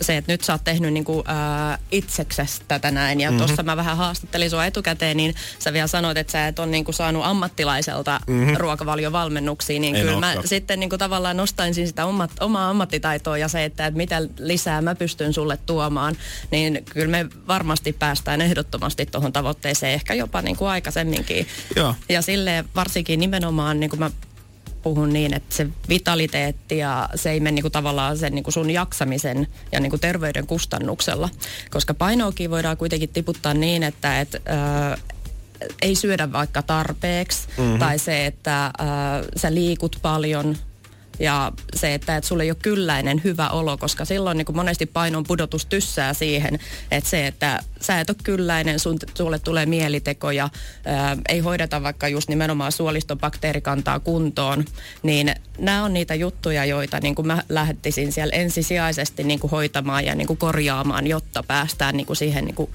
se, että nyt sä oot tehnyt niin kuin, ää, itseksestä tätä näin, ja mm-hmm. tuossa mä vähän haastattelin sua etukäteen, niin sä vielä sanoit, että sä et ole niin kuin saanut ammattilaiselta mm-hmm. ruokavaliovalmennuksia, niin En kyllä mä olekaan. sitten niin kuin tavallaan nostaisin sitä omat, omaa ammattitaitoa ja se, että, että mitä lisää mä pystyn sulle tuomaan, niin kyllä me varmasti päästään ehdottomasti tuohon tavoitteeseen, ehkä jopa niin kuin aikaisemminkin. Joo. Ja sille varsinkin nimenomaan, niin kuin mä puhun niin, että se vitaliteetti ja se ei mene niin kuin tavallaan sen niin kuin sun jaksamisen ja niin kuin terveyden kustannuksella. Koska painoakin voidaan kuitenkin tiputtaa niin, että et, ö, ei syödä vaikka tarpeeksi mm-hmm. tai se, että ö, sä liikut paljon ja se, että et sulle ei ole kylläinen hyvä olo, koska silloin niin kuin monesti painon pudotus tyssää siihen, että se, että sä et ole kylläinen, sun, sulle tulee mielitekoja, ää, ei hoideta vaikka just nimenomaan suoliston bakteerikantaa kuntoon, niin nämä on niitä juttuja, joita niin kuin mä lähettisin siellä ensisijaisesti niin kuin hoitamaan ja niin kuin korjaamaan, jotta päästään niin kuin siihen niin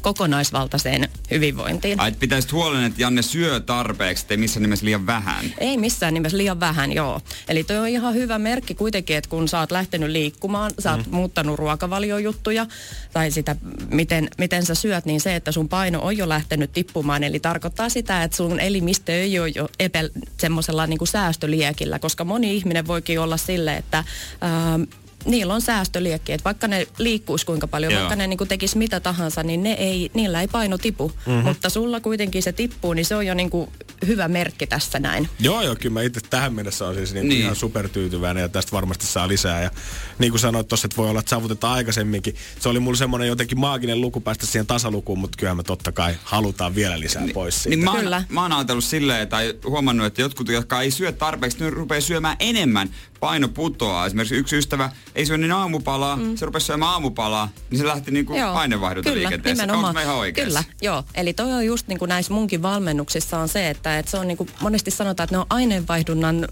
kokonaisvaltaiseen hyvinvointiin. Ai, et pitäisit huolen, että Janne syö tarpeeksi, ettei missään nimessä liian vähän. Ei missään nimessä liian vähän, joo. Eli toi on ihan hyvä merkki kuitenkin, että kun sä oot lähtenyt liikkumaan, sä oot mm. muuttanut ruokavaliojuttuja tai sitä, miten, miten sä syöt, niin se, että sun paino on jo lähtenyt tippumaan. Eli tarkoittaa sitä, että sun elimistö ei ole jo epä, semmoisella niin kuin säästöliekillä, koska moni ihminen voikin olla sille, että... Ähm, Niillä on säästöliekki, että vaikka ne liikkuisi kuinka paljon, Joo. vaikka ne niin tekisi mitä tahansa, niin ne ei, niillä ei paino tipu. Mm-hmm. Mutta sulla kuitenkin se tippuu, niin se on jo niin kuin hyvä merkki tässä näin. Joo, joo, kyllä mä itse tähän mennessä on siis niin. Niin. ihan supertyytyväinen ja tästä varmasti saa lisää. Ja niin kuin sanoit tuossa, että voi olla, että saavutetaan aikaisemminkin. Se oli mulla semmoinen jotenkin maaginen luku päästä siihen tasalukuun, mutta kyllä me totta kai halutaan vielä lisää pois siitä. Niin mä, oon, Kyllä. mä oon ajatellut silleen, tai huomannut, että jotkut, jotka ei syö tarpeeksi, ne rupeaa syömään enemmän. Paino putoaa. Esimerkiksi yksi ystävä ei niin aamupalaa, mm. se rupesi syömään aamupalaa, niin se lähti niinku aineenvaihdunta Kyllä, liikenteessä. Onko mä ihan oikeassa? Kyllä, joo. Eli toi on just niin kuin näissä munkin valmennuksissa on se, että, että se on niin kuin monesti sanotaan, että ne on aineenvaihdunnan ö,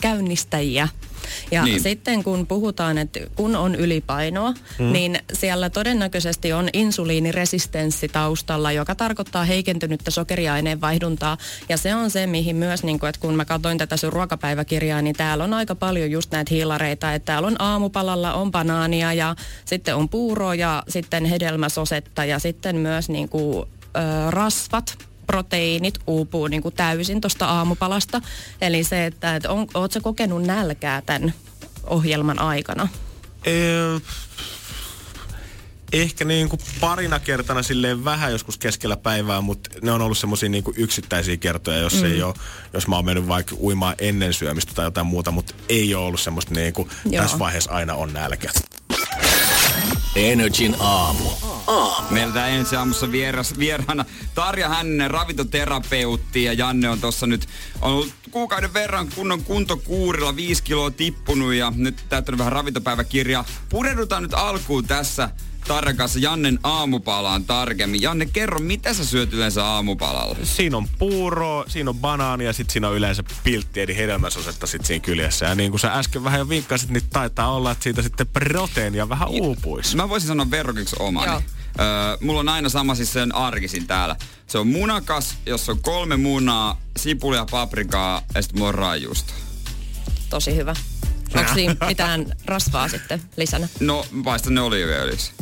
käynnistäjiä. Ja Niin. sitten kun puhutaan, että kun on ylipainoa, mm. niin siellä todennäköisesti on insuliiniresistenssi taustalla, joka tarkoittaa heikentynyttä sokeriaineenvaihduntaa. Ja se on se, mihin myös, niin kuin, että kun mä katsoin tätä sun ruokapäiväkirjaa, niin täällä on aika paljon just näitä hiilareita, että täällä on aamupalalla on banaania ja sitten on puuroa ja sitten hedelmäsosetta ja sitten myös niin kuin, ö, rasvat, proteiinit uupuu niin kuin täysin tuosta aamupalasta. Eli se, että et on, ootko kokenut nälkää tämän ohjelman aikana? Öö, ehkä niin kuin parina kertana silleen vähän joskus keskellä päivää, mutta ne on ollut semmoisia niin kuin yksittäisiä kertoja, jos mm. ei ole, jos mä oon mennyt vaikka uimaan ennen syömistä tai jotain muuta, mutta ei ole ollut semmoista niin kuin Joo. tässä vaiheessa aina on nälkä. Energin aamu. Meillä tää ensi aamussa vieras, vieraana Tarja Hänninen, ravintoterapeutti ja Janne on tossa nyt on ollut kuukauden verran kunnon kuntokuurilla, viisi kiloa tippunut ja nyt täyttänyt vähän ravintopäiväkirjaa. Pureudutaan nyt alkuun tässä Tarjan kanssa Jannen aamupalaan tarkemmin. Janne, kerro, mitä sä syöt yleensä aamupalalla? Siinä on puuro, siinä on banaania ja sitten siinä on yleensä piltti, eli hedelmäsosetta sit siinä kyljessä. Ja niin kuin sä äsken vähän jo vinkkasit, niin taitaa olla, että siitä sitten proteiinia vähän uupuisi. Mä voisin sanoa verrokiksi omani. Joo. Öö, mulla on aina sama siis sen arkisin täällä. Se on munakas, jossa on kolme munaa, sipulia, paprikaa ja sitten mulla on raajuusta. Tosi hyvä. Onko siinä mitään rasvaa sitten lisänä? No, paistan ne oliiviöljyssä.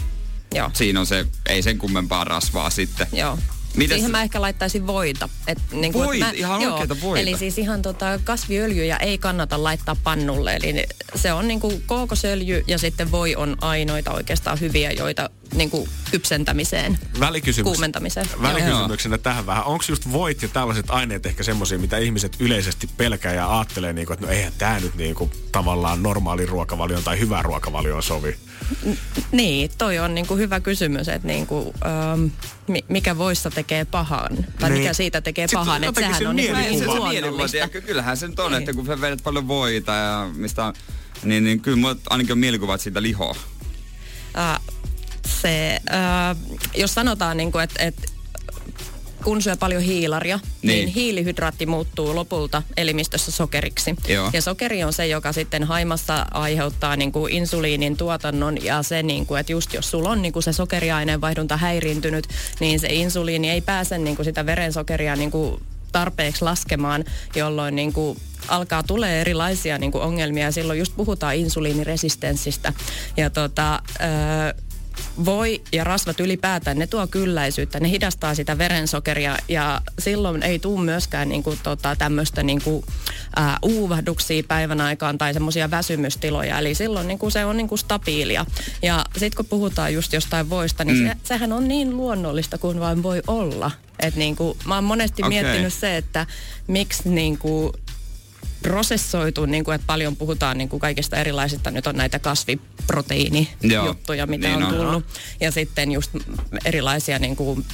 Joo. Siinä on se, ei sen kummempaa rasvaa sitten. Joo. Mites- Siihen mä ehkä laittaisin voita. Et, niin Voit- mä, ihan oikeeta voita? Eli siis ihan tota, kasviöljyjä ei kannata laittaa pannulle. Eli se on niinku kookosöljy ja sitten voi on ainoita oikeastaan hyviä, joita niinku kypsentämiseen, Välikysymys. kuumentamiseen. Välikysymyksenä tähän vähän. Onko just voit ja tällaiset aineet ehkä semmoisia, mitä ihmiset yleisesti pelkää ja ajattelee, niinku, että no eihän tämä nyt niinku, tavallaan normaali ruokavalion tai hyvä ruokavalioon sovi? Niin, toi on niinku hyvä kysymys, että niinku, ähm, mi- mikä voissa tekee pahan, tai Niin. mikä siitä tekee Sitten pahan, että sehän se on niinku mielikuva. Ei se, se kyllähän se nyt on, Niin. että kun vedät paljon voita ja mistä niin, niin kyllä ainakin on mielikuva, että siitä lihoa. Äh, äh, jos sanotaan, niin kuin, että, että kun syö paljon hiilaria, niin. niin hiilihydraatti muuttuu lopulta elimistössä sokeriksi. Joo. Ja sokeri on se, joka sitten haimassa aiheuttaa niin kuin insuliinin tuotannon ja se, niin kuin, että just jos sulla on niin kuin se sokeriaineenvaihdunta häiriintynyt, niin se insuliini ei pääse niin kuin sitä verensokeria niin kuin tarpeeksi laskemaan, jolloin niin kuin alkaa tulee erilaisia niin kuin ongelmia ja silloin just puhutaan insuliiniresistenssistä. Ja tota, öö, voi ja rasvat ylipäätään, ne tuo kylläisyyttä, ne hidastaa sitä verensokeria ja silloin ei tule myöskään niinku tota, tämmöistä niinku, ää, uuvahduksia päivän aikaan tai semmoisia väsymystiloja. Eli silloin niinku se on niinku stabiilia. Ja sitten kun puhutaan just jostain voista, niin mm. se, sehän on niin luonnollista kuin vain voi olla. Et niinku, mä oon monesti okay. miettinyt se, että miksi niinku prosessoitu, niin kuin, että paljon puhutaan niin kuin kaikista erilaisista, nyt on näitä kasviproteiinijuttuja, mitä niin on tullut. On. Ja sitten just erilaisia niin kuin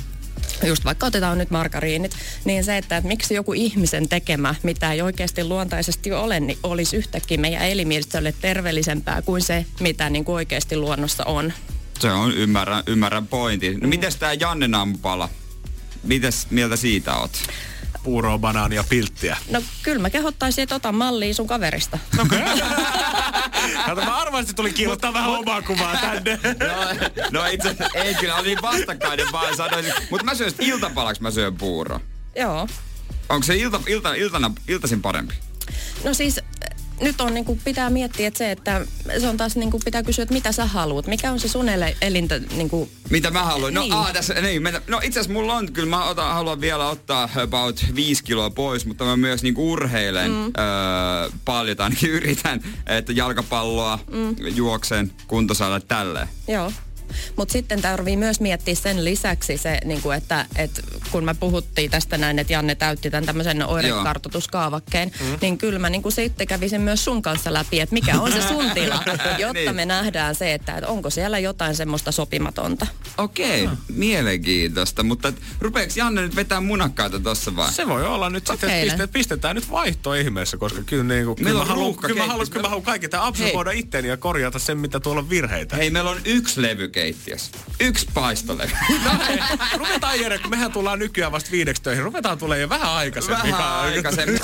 just vaikka otetaan nyt margariinit, niin se, että, että miksi joku ihmisen tekemä, mitä ei oikeasti luontaisesti ole, niin olisi yhtäkkiä meidän elimistölle terveellisempää kuin se, mitä niin kuin oikeasti luonnossa on. Se on, ymmärrän, ymmärrän pointin. No mm. mites tämä Janne aamupala? Mites mieltä siitä oot? Puuroa, banaania, pilttiä? No kyllä mä kehottaisin, että ota mallia sun kaverista. Okei. Okay. mä arvasin, että tuli kiillottaa vähän omaa kuvaa tänne. no, no itse ei kyllä, oli niin vastakkainen vaan sanoisin. Mutta mä syön iltapalaksi mä syön puuro. Joo. Onko se ilta, ilta, iltana, iltaisin parempi? No siis nyt on, niin kuin, pitää miettiä että se, että se on taas niin kuin, pitää kysyä, että mitä sä haluat. Mikä on se sun elintä? Niin kuin... Mitä mä haluan? No, niin. aa, tässä, niin, mä, no itse asiassa mulla on, kyllä mä otan, haluan vielä ottaa about 5 kiloa pois, mutta mä myös niin kuin urheilen mm. öö, paljon, ainakin yritän, että jalkapalloa, mm. juoksen, kuntosalle, tälleen. Joo. Mutta sitten tarvii myös miettiä sen lisäksi se, niin kuin että, että kun me puhuttiin tästä näin, että Janne täytti tämän tämmöisen oirekartoituskaavakkeen, mm. niin kyllä mä niin kuin sitten kävisin myös sun kanssa läpi, että mikä on se sun tila, jotta niin. me nähdään se, että, että onko siellä jotain semmoista sopimatonta. Okei, okay, mielenkiintoista, mutta rupeeko Janne nyt vetää munakkaita tuossa vai? Se voi olla nyt sitten, että pistetään, pistetään nyt vaihto ihmeessä, koska kyllä, niin kuin, kyllä, mä haluan, kyllä, mä haluan, kyllä mä haluan kaikki tämä absorboida itteeni ja korjata sen, mitä tuolla on virheitä. Hei, meillä on yksi levy keittiössä. Yksi paistole. no, ruvetaan Jere, kun mehän tullaan nykyään vasta viideksi töihin. Ruvetaan tulee jo vähän aikaisemmin. Vähän aikaisemmin.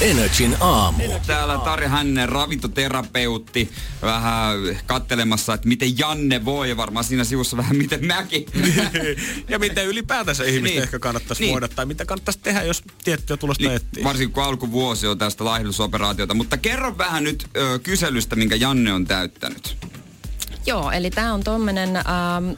Energin aamu. Täällä Tari Hännen, ravintoterapeutti, vähän kattelemassa, että miten Janne voi, ja varmaan siinä sivussa vähän miten mäkin. ja miten ylipäätänsä ihmistä niin. ehkä kannattaisi niin. voida, tai mitä kannattaisi tehdä, jos tiettyä tulosta niin. etsii. Varsinkin kun alkuvuosi on tästä laihdusoperaatiota. Mutta kerro vähän nyt ö, kyselystä, minkä Janne on täyttänyt. Joo, eli tämä on tuommoinen ähm,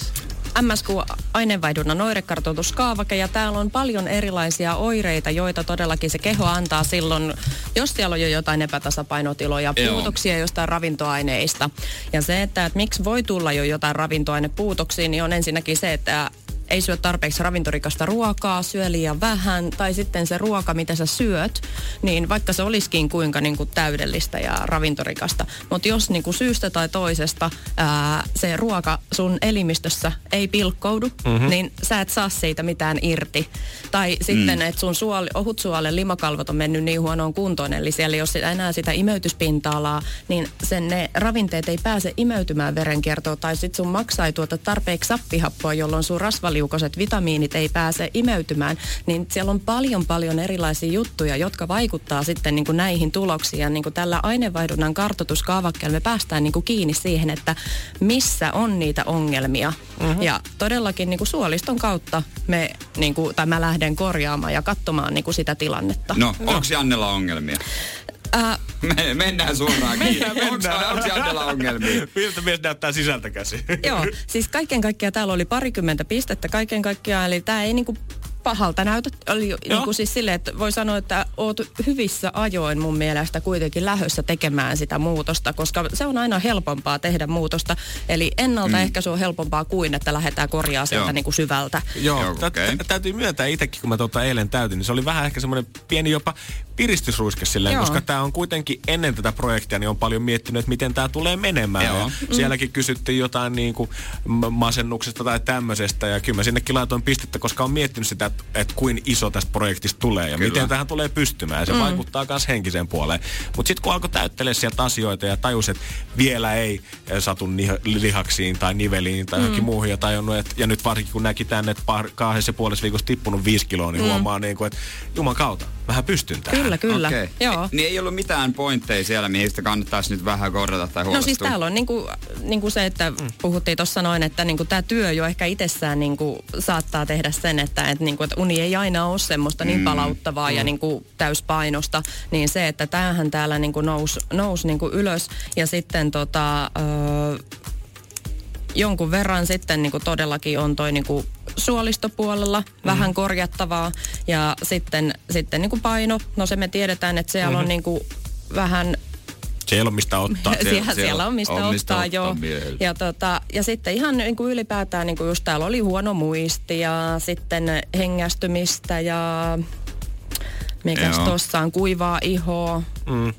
MSQ-aineenvaihdunnan oirekartoituskaavake ja täällä on paljon erilaisia oireita, joita todellakin se keho antaa silloin, jos siellä on jo jotain epätasapainotiloja, puutoksia jostain ravintoaineista. Ja se, että, että miksi voi tulla jo jotain ravintoainepuutoksia, niin on ensinnäkin se, että ei syö tarpeeksi ravintorikasta ruokaa, syö liian vähän, tai sitten se ruoka, mitä sä syöt, niin vaikka se olisikin kuinka niin kuin täydellistä ja ravintorikasta, mutta jos niin kuin syystä tai toisesta ää, se ruoka sun elimistössä ei pilkkoudu, mm-hmm. niin sä et saa siitä mitään irti. Tai sitten, mm. että sun suoli, ohut suolen limakalvot on mennyt niin huonoon kuntoon, eli siellä ei ole enää sitä imeytyspinta-alaa, niin sen ne ravinteet ei pääse imeytymään verenkiertoon, tai sitten sun maksaa ei tuota tarpeeksi sappihappoa, jolloin sun rasvali rasvaliukoiset vitamiinit ei pääse imeytymään, niin siellä on paljon paljon erilaisia juttuja, jotka vaikuttaa sitten niin kuin näihin tuloksiin. Ja niin kuin tällä aineenvaihdunnan kartoituskaavakkeella me päästään niin kuin kiinni siihen, että missä on niitä ongelmia. Mm-hmm. Ja todellakin niin kuin suoliston kautta me, niin kuin, tai mä lähden korjaamaan ja katsomaan niin kuin sitä tilannetta. No, onko Jannella ongelmia? Äh, Me, mennään suoraan mennään, mennään. Onko Jannella ongelmia? Miltä mies näyttää sisältä käsi? Joo, siis kaiken kaikkiaan täällä oli parikymmentä pistettä kaiken kaikkiaan, eli tämä ei niinku pahalta näytä. Oli niin kuin siis silleen, että voi sanoa, että oot hyvissä ajoin mun mielestä kuitenkin lähössä tekemään sitä muutosta, koska se on aina helpompaa tehdä muutosta. Eli ennaltaehkäisy mm. on helpompaa kuin, että lähdetään korjaa sieltä niin kuin syvältä. Joo, Joo okay. täytyy myöntää itsekin, kun mä tuota eilen täytin, niin se oli vähän ehkä semmoinen pieni jopa piristysruiske silleen, Joo. koska tämä on kuitenkin ennen tätä projektia, niin on paljon miettinyt, että miten tämä tulee menemään. Joo. Ja Mm. sielläkin kysyttiin jotain niin kuin masennuksesta tai tämmöisestä, ja kyllä mä sinnekin laitoin pistettä, koska on miettinyt sitä, että, että kuin iso tästä projektista tulee, ja Kyllä. miten tähän tulee pystymään, ja se mm. vaikuttaa myös henkiseen puoleen. Mutta sitten kun alkoi täyttelee sieltä asioita ja tajus, että vielä ei eh, satu lihaksiin tai niveliin tai johonkin muuhun, ja tajunnut, että, ja nyt varsinkin kun näki tänne, että kahdessa ja puolessa viikossa tippunut viisi kiloa, niin mm. huomaa niin kuin, että juman kautta, vähän pystyn tähän. Kyllä, kyllä. Okei. Joo. Niin ei ollut mitään pointteja siellä, mihin sitä kannattaisi nyt vähän korjata tai No huolestua. siis täällä on niinku, niinku se, että puhuttiin tuossa noin, että niinku tämä työ jo ehkä itsessään niinku saattaa tehdä sen, että et niinku, et uni ei aina ole semmoista niin palauttavaa ja niinku täyspainosta, niin se, että tämähän täällä niinku nousi nous niinku ylös ja sitten tota, öö, jonkun verran sitten niin kuin todellakin on toi niin kuin suolistopuolella vähän korjattavaa ja sitten, sitten niin kuin paino, no se me tiedetään, että siellä on niin kuin vähän ei ole mistä ottaa. siellä, siellä, siellä on mistä on mistä ottaa, ottaa joo. Ja, tota, ja sitten ihan niin kuin ylipäätään niin kuin just täällä oli huono muisti ja sitten hengästymistä ja mikäs Joo. tossa on kuivaa ihoa. Mm.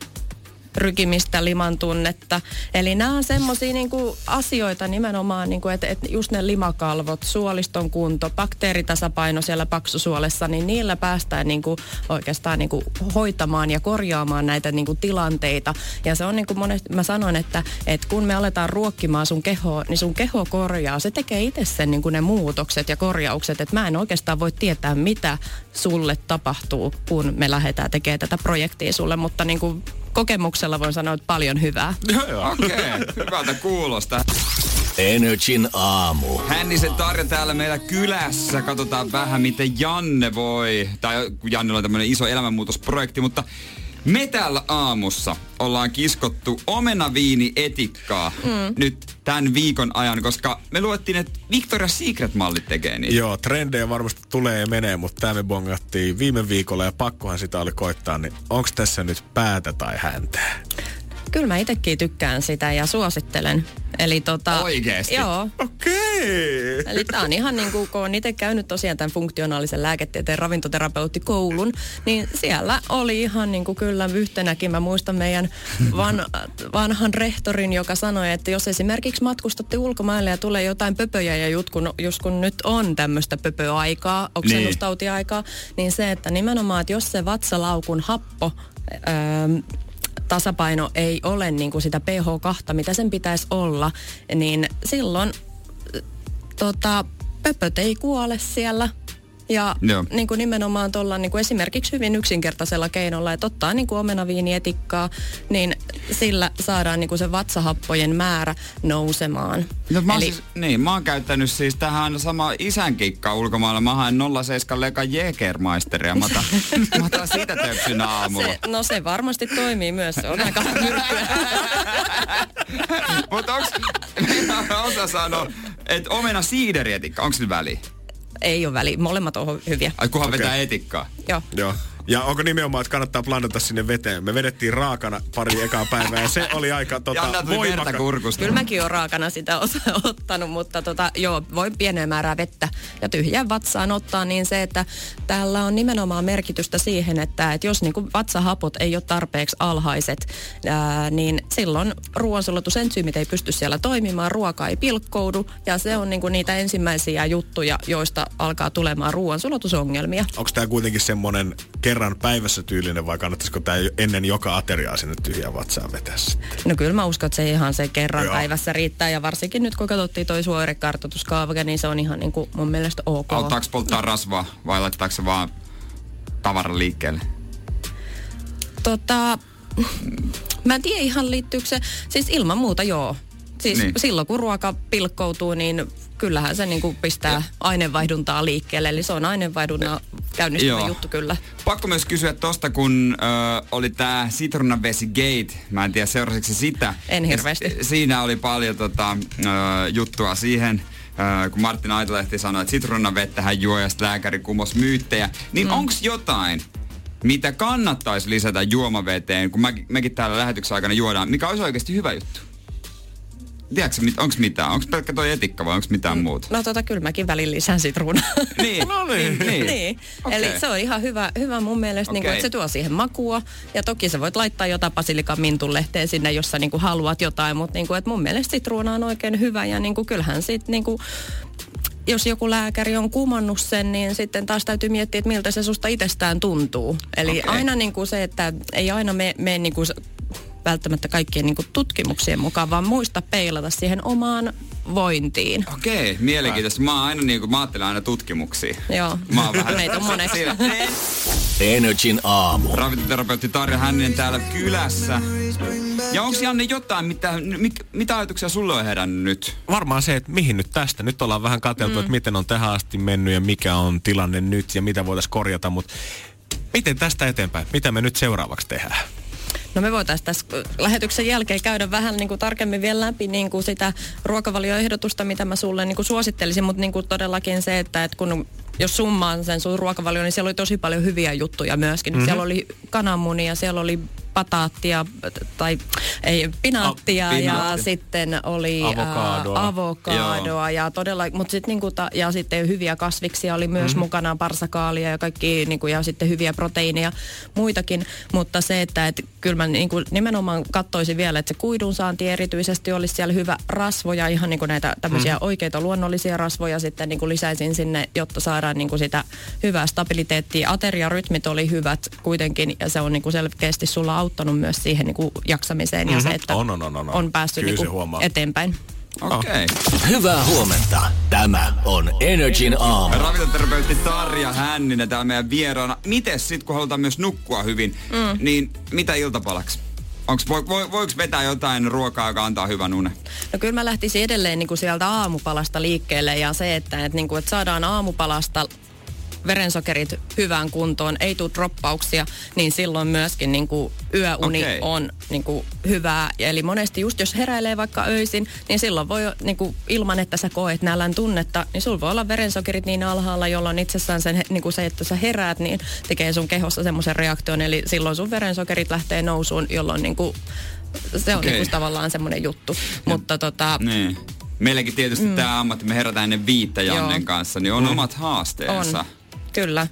Rykimistä, liman tunnetta. Eli nämä on semmoisia niinku asioita nimenomaan, niinku, että et just ne limakalvot, suoliston kunto, bakteeritasapaino siellä paksusuolessa, niin niillä päästään niinku oikeastaan niinku hoitamaan ja korjaamaan näitä niinku tilanteita. Ja se on niinku monesti, mä sanon, että et kun me aletaan ruokkimaan sun kehoa, niin sun keho korjaa. Se tekee itse sen niinku ne muutokset ja korjaukset. Että mä en oikeastaan voi tietää, mitä sulle tapahtuu, kun me lähdetään tekemään tätä projektia sulle, mutta niinku kokemuksella voin sanoa, että paljon hyvää. Okei, okay, hyvältä kuulosta. Energin aamu. Hännisen Tarja täällä meillä kylässä. Katsotaan vähän, miten Janne voi. Tai kun Jannella on tämmönen iso elämänmuutosprojekti, mutta me täällä aamussa ollaan kiskottu omenaviini etikkaa mm. nyt tämän viikon ajan, koska me luettiin, että Victoria's Secret-mallit tekee niitä. Joo, trendejä varmasti tulee ja menee, mutta tämä me bongattiin viime viikolla ja pakkohan sitä oli koittaa, niin onko tässä nyt päätä tai häntää? Kyllä mä itsekin tykkään sitä ja suosittelen. Eli tota, Oikeesti? Joo. Okei. Eli tää on ihan niin kuin, kun on itse käynyt tosiaan tämän funktionaalisen lääketieteen ravintoterapeutikoulun, niin siellä oli ihan niin kuin kyllä yhtenäkin. Mä muistan meidän van, vanhan rehtorin, joka sanoi, että jos esimerkiksi matkustatte ulkomaille ja tulee jotain pöpöjä ja just kun, just kun nyt on tämmöistä pöpöaikaa, oksennustautiaikaa, niin se, että nimenomaan, että jos se vatsalaukun happo öö, tasapaino ei ole niin kuin sitä pH2, mitä sen pitäisi olla, niin silloin tota, pöpöt ei kuole siellä. Ja Joo. niin kuin nimenomaan tuolla niin kuin esimerkiksi hyvin yksinkertaisella keinolla, että ottaa niin kuin omenaviinietikkaa, niin sillä saadaan niin kuin se vatsahappojen määrä nousemaan. No, mä, Eli siis, niin, mä oon käyttänyt siis tähän sama isän kikkaa ulkomailla. Mä haen 07 leka Jägermeisteria. Mä otan, mä otan sitä töpsynä aamulla. se, no se varmasti toimii myös, se on aika myrkkyä. Mutta onks, osa sanoo, että omena siidерietikka, onks nyt väli? Ei ole väliä, molemmat on hyviä. Ai kunhan Okei. vetää etikkaa. Joo. Joo. Ja onko nimenomaan, että kannattaa blandata sinne veteen? Me vedettiin raakana pari ekaa päivää ja se oli aika tota, voimakas. kurkusta. Kyllä mäkin olen raakana sitä osa ottanut, mutta tota, joo, voi pieneen määrää vettä ja tyhjän vatsaan ottaa, niin se, että täällä on nimenomaan merkitystä siihen, että, että jos niin vatsahapot ei ole tarpeeksi alhaiset, ää, niin silloin ruoansulatusentsyymit ei pysty siellä toimimaan, ruoka ei pilkkoudu ja se on niin niitä ensimmäisiä juttuja, joista alkaa tulemaan ruoansulatusongelmia. Onko tämä kuitenkin semmoinen kerran päivässä tyylinen vai kannattaisiko tämä ennen joka ateriaa sinne tyhjään vatsaan vetää sitten? No kyllä mä uskon, että se ihan se kerran Joo. päivässä riittää ja varsinkin nyt kun katsottiin toi suorekartoituskaavake, niin se on ihan niin kuin mun mielestä ok. Auttaako polttaa rasvaa vai laittaako se vaan tavaran liikkeelle? Tota, mä en tiedä ihan liittyykö se, siis ilman muuta joo. Siis niin. silloin kun ruoka pilkkoutuu, niin kyllähän se niinku pistää aineenvaihduntaa liikkeelle. Eli se on aineenvaihdunnan käynnistävä Joo. juttu kyllä. Pakko myös kysyä tosta, kun ö, oli tää Citronavesi Gate. Mä en tiedä, seurasitko sä sitä? En Ja hirveästi. s- siinä oli paljon tota, ö, juttua siihen, kun Martin Aitalehti sanoi, että citronavettä hän juo ja lääkäri kumos myyttejä. Niin mm. onks jotain, mitä kannattaisi lisätä juomaveteen, kun mä, mekin täällä lähetyksen aikana juodaan, mikä olisi oikeasti hyvä juttu? Tiedätkö, mit, onko mitään? Onko pelkkä toi etikka vai onko mitään Mm. muuta? No tota, kyllä mäkin välillä lisään sitruunaa. Niin. No niin. niin. niin. Okei. Eli se on ihan hyvä, hyvä mun mielestä, niin kuin, että se tuo siihen makua. Ja toki sä voit laittaa jotain basilikan mintulehteen sinne, jos sä niin kuin haluat jotain. Mutta niin kuin, että mun mielestä sitruuna on oikein hyvä. Ja niin kuin, kyllähän sit niin kuin, jos joku lääkäri on kumannut sen, niin sitten taas täytyy miettiä, että miltä se susta itsestään tuntuu. Eli Okei. aina niin kuin se, että ei aina mene me, niin kuin välttämättä kaikkien niin kuin tutkimuksien mukaan, vaan muista peilata siihen omaan vointiin. Okei, mielenkiintoista. Mä, oon aina, niin kuin, mä ajattelen aina tutkimuksia. Joo. Mä oon vähän... Meitä on moneksi. Siinä- Energin aamu. Ravintoterapeutti Tarja Hänninen täällä kylässä. Ja onko Janne jotain, mitä, mit, mitä ajatuksia sulle on herännyt nyt? Varmaan se, että mihin nyt tästä. Nyt ollaan vähän katseltu, mm. että miten on tähän asti mennyt ja mikä on tilanne nyt ja mitä voitaisiin korjata, mutta miten tästä eteenpäin? Mitä me nyt seuraavaksi tehdään? No me voitaisiin tässä lähetyksen jälkeen käydä vähän niin kuin tarkemmin vielä läpi niin kuin sitä ruokavalioehdotusta, mitä mä sulle niin kuin suosittelisin, mutta niin kuin todellakin se, että, että kun jos summaan sen sun ruokavalio, niin siellä oli tosi paljon hyviä juttuja myöskin. Mm-hmm. Siellä oli kananmunia, siellä oli pataattia, tai ei, pinaattia A- ja pinaatti. sitten oli Avokadoa. Ää, avokadoa ja todella, mutta sitten niinku ta, ja sitten hyviä kasviksia oli myös mm. mukana, parsakaalia ja kaikki niinku, ja sitten hyviä proteiineja muitakin, mutta se, että et, kyllä mä niinku, nimenomaan katsoisin vielä, että se kuidun saanti erityisesti olisi siellä hyvä rasvoja, ihan niinku näitä tämmöisiä mm. oikeita luonnollisia rasvoja sitten niinku lisäisin sinne, jotta saadaan niinku sitä hyvää stabiliteettia. Ateriarytmit oli hyvät kuitenkin ja se on niinku selkeästi sulla auttanut myös siihen niinku jaksamiseen ja Mhm. se, että On, on, on, on. on päässyt Kyllä niinku huomaa. eteenpäin. Okei. Okay. Hyvää huomenta. Tämä on Energin aamu. Ravintoterapeutti Tarja Hänninen täällä meidän vieraana. Mites sit, kun halutaan myös nukkua hyvin, mm. niin mitä iltapalaksi? Onks, vo, vo, voiko vetää jotain ruokaa, joka antaa hyvän unen? No kyllä mä lähtisin edelleen niin kuin sieltä aamupalasta liikkeelle ja se, että, että, niin kuin, että saadaan aamupalasta verensokerit hyvään kuntoon, ei tule droppauksia, niin silloin myöskin niin kuin yöuni Okei. on niin kuin hyvää. Ja Eli monesti just jos heräilee vaikka öisin, niin silloin voi niin kuin, ilman, että sä koet nälän tunnetta, niin sulla voi olla verensokerit niin alhaalla, jolloin itsessään sen, niin kuin se, että sä heräät, niin tekee sun kehossa semmoisen reaktion. Eli silloin sun verensokerit lähtee nousuun, jolloin niin kuin, se on Okei. niin kuin, tavallaan semmoinen juttu. Mutta tota, Niin. Meilläkin tietysti mm. tämä ammatti, me herätään ennen viittä Jannen Joo. kanssa, niin on mm. omat haasteensa. on. Kyllä.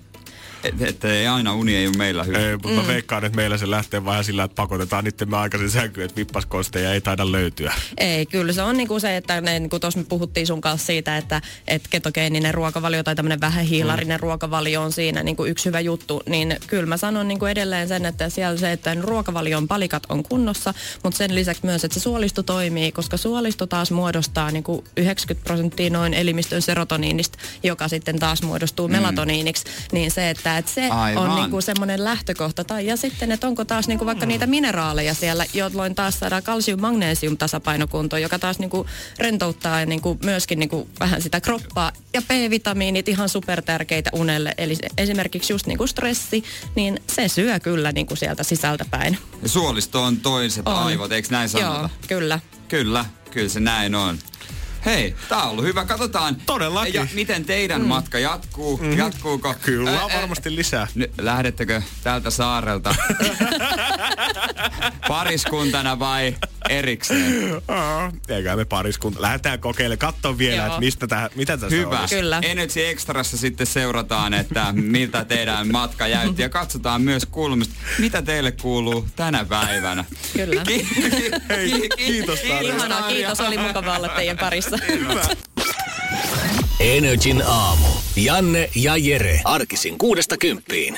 Että et ei aina uni ei ole meillä hyvä. Ei, mutta mm. mä veikkaan, että meillä se lähtee vähän sillä, että pakotetaan niiden aikaisin sänkyyn, että vippaskosteja ei taida löytyä. Ei, kyllä se on niinku se, että ne, niin kuin tuossa me puhuttiin sun kanssa siitä, että et ketogeeninen ruokavalio tai tämmöinen vähähiilarinen mm. ruokavalio on siinä niinku yksi hyvä juttu, niin kyllä mä sanon niinku edelleen sen, että siellä se, että ruokavalion palikat on kunnossa, mutta sen lisäksi myös, että se suolisto toimii, koska suolisto taas muodostaa niinku 90 prosenttia noin elimistön serotoniinista, joka sitten taas muodostuu mm. melatoniiniksi, niin se, että et se Aivan. on niinku semmoinen lähtökohta. Tai ja sitten, että onko taas niinku vaikka niitä mineraaleja siellä, jolloin taas saadaan kalsium-magnesium tasapainokuntoon, joka taas niinku rentouttaa niinku myöskin niinku vähän sitä kroppaa. Ja B-vitamiinit ihan supertärkeitä unelle. Eli esimerkiksi just niinku stressi, niin se syö kyllä niinku sieltä sisältä päin. Ja suolisto on toiset On. aivot, eikö näin sanota? Joo, kyllä. Kyllä, kyllä se näin on. Hei, tää on ollut hyvä. Katsotaan, Todellakin. ja miten teidän mm. matka jatkuu. Mm. Jatkuuko? Kyllä, Ä- ä- varmasti lisää. Nyt lähdettekö tältä saarelta pariskuntana vai erikseen? Aa, Eikä me pariskunta. Lähdetään kokeilemaan, katso vielä, että mistä tää, mitä tässä Hyvä. olisi. Kyllä. Energy Extrassa sitten seurataan, että miltä teidän matka jäytti ja katsotaan myös kulmista, mitä teille kuuluu tänä päivänä. Kyllä. Ki- Hei, kiitos, Tarja. Ihanaa, kiitos. Oli mukava olla teidän parissa. Energin aamu. Janne ja Jere. Arkisin kuudesta kymppiin.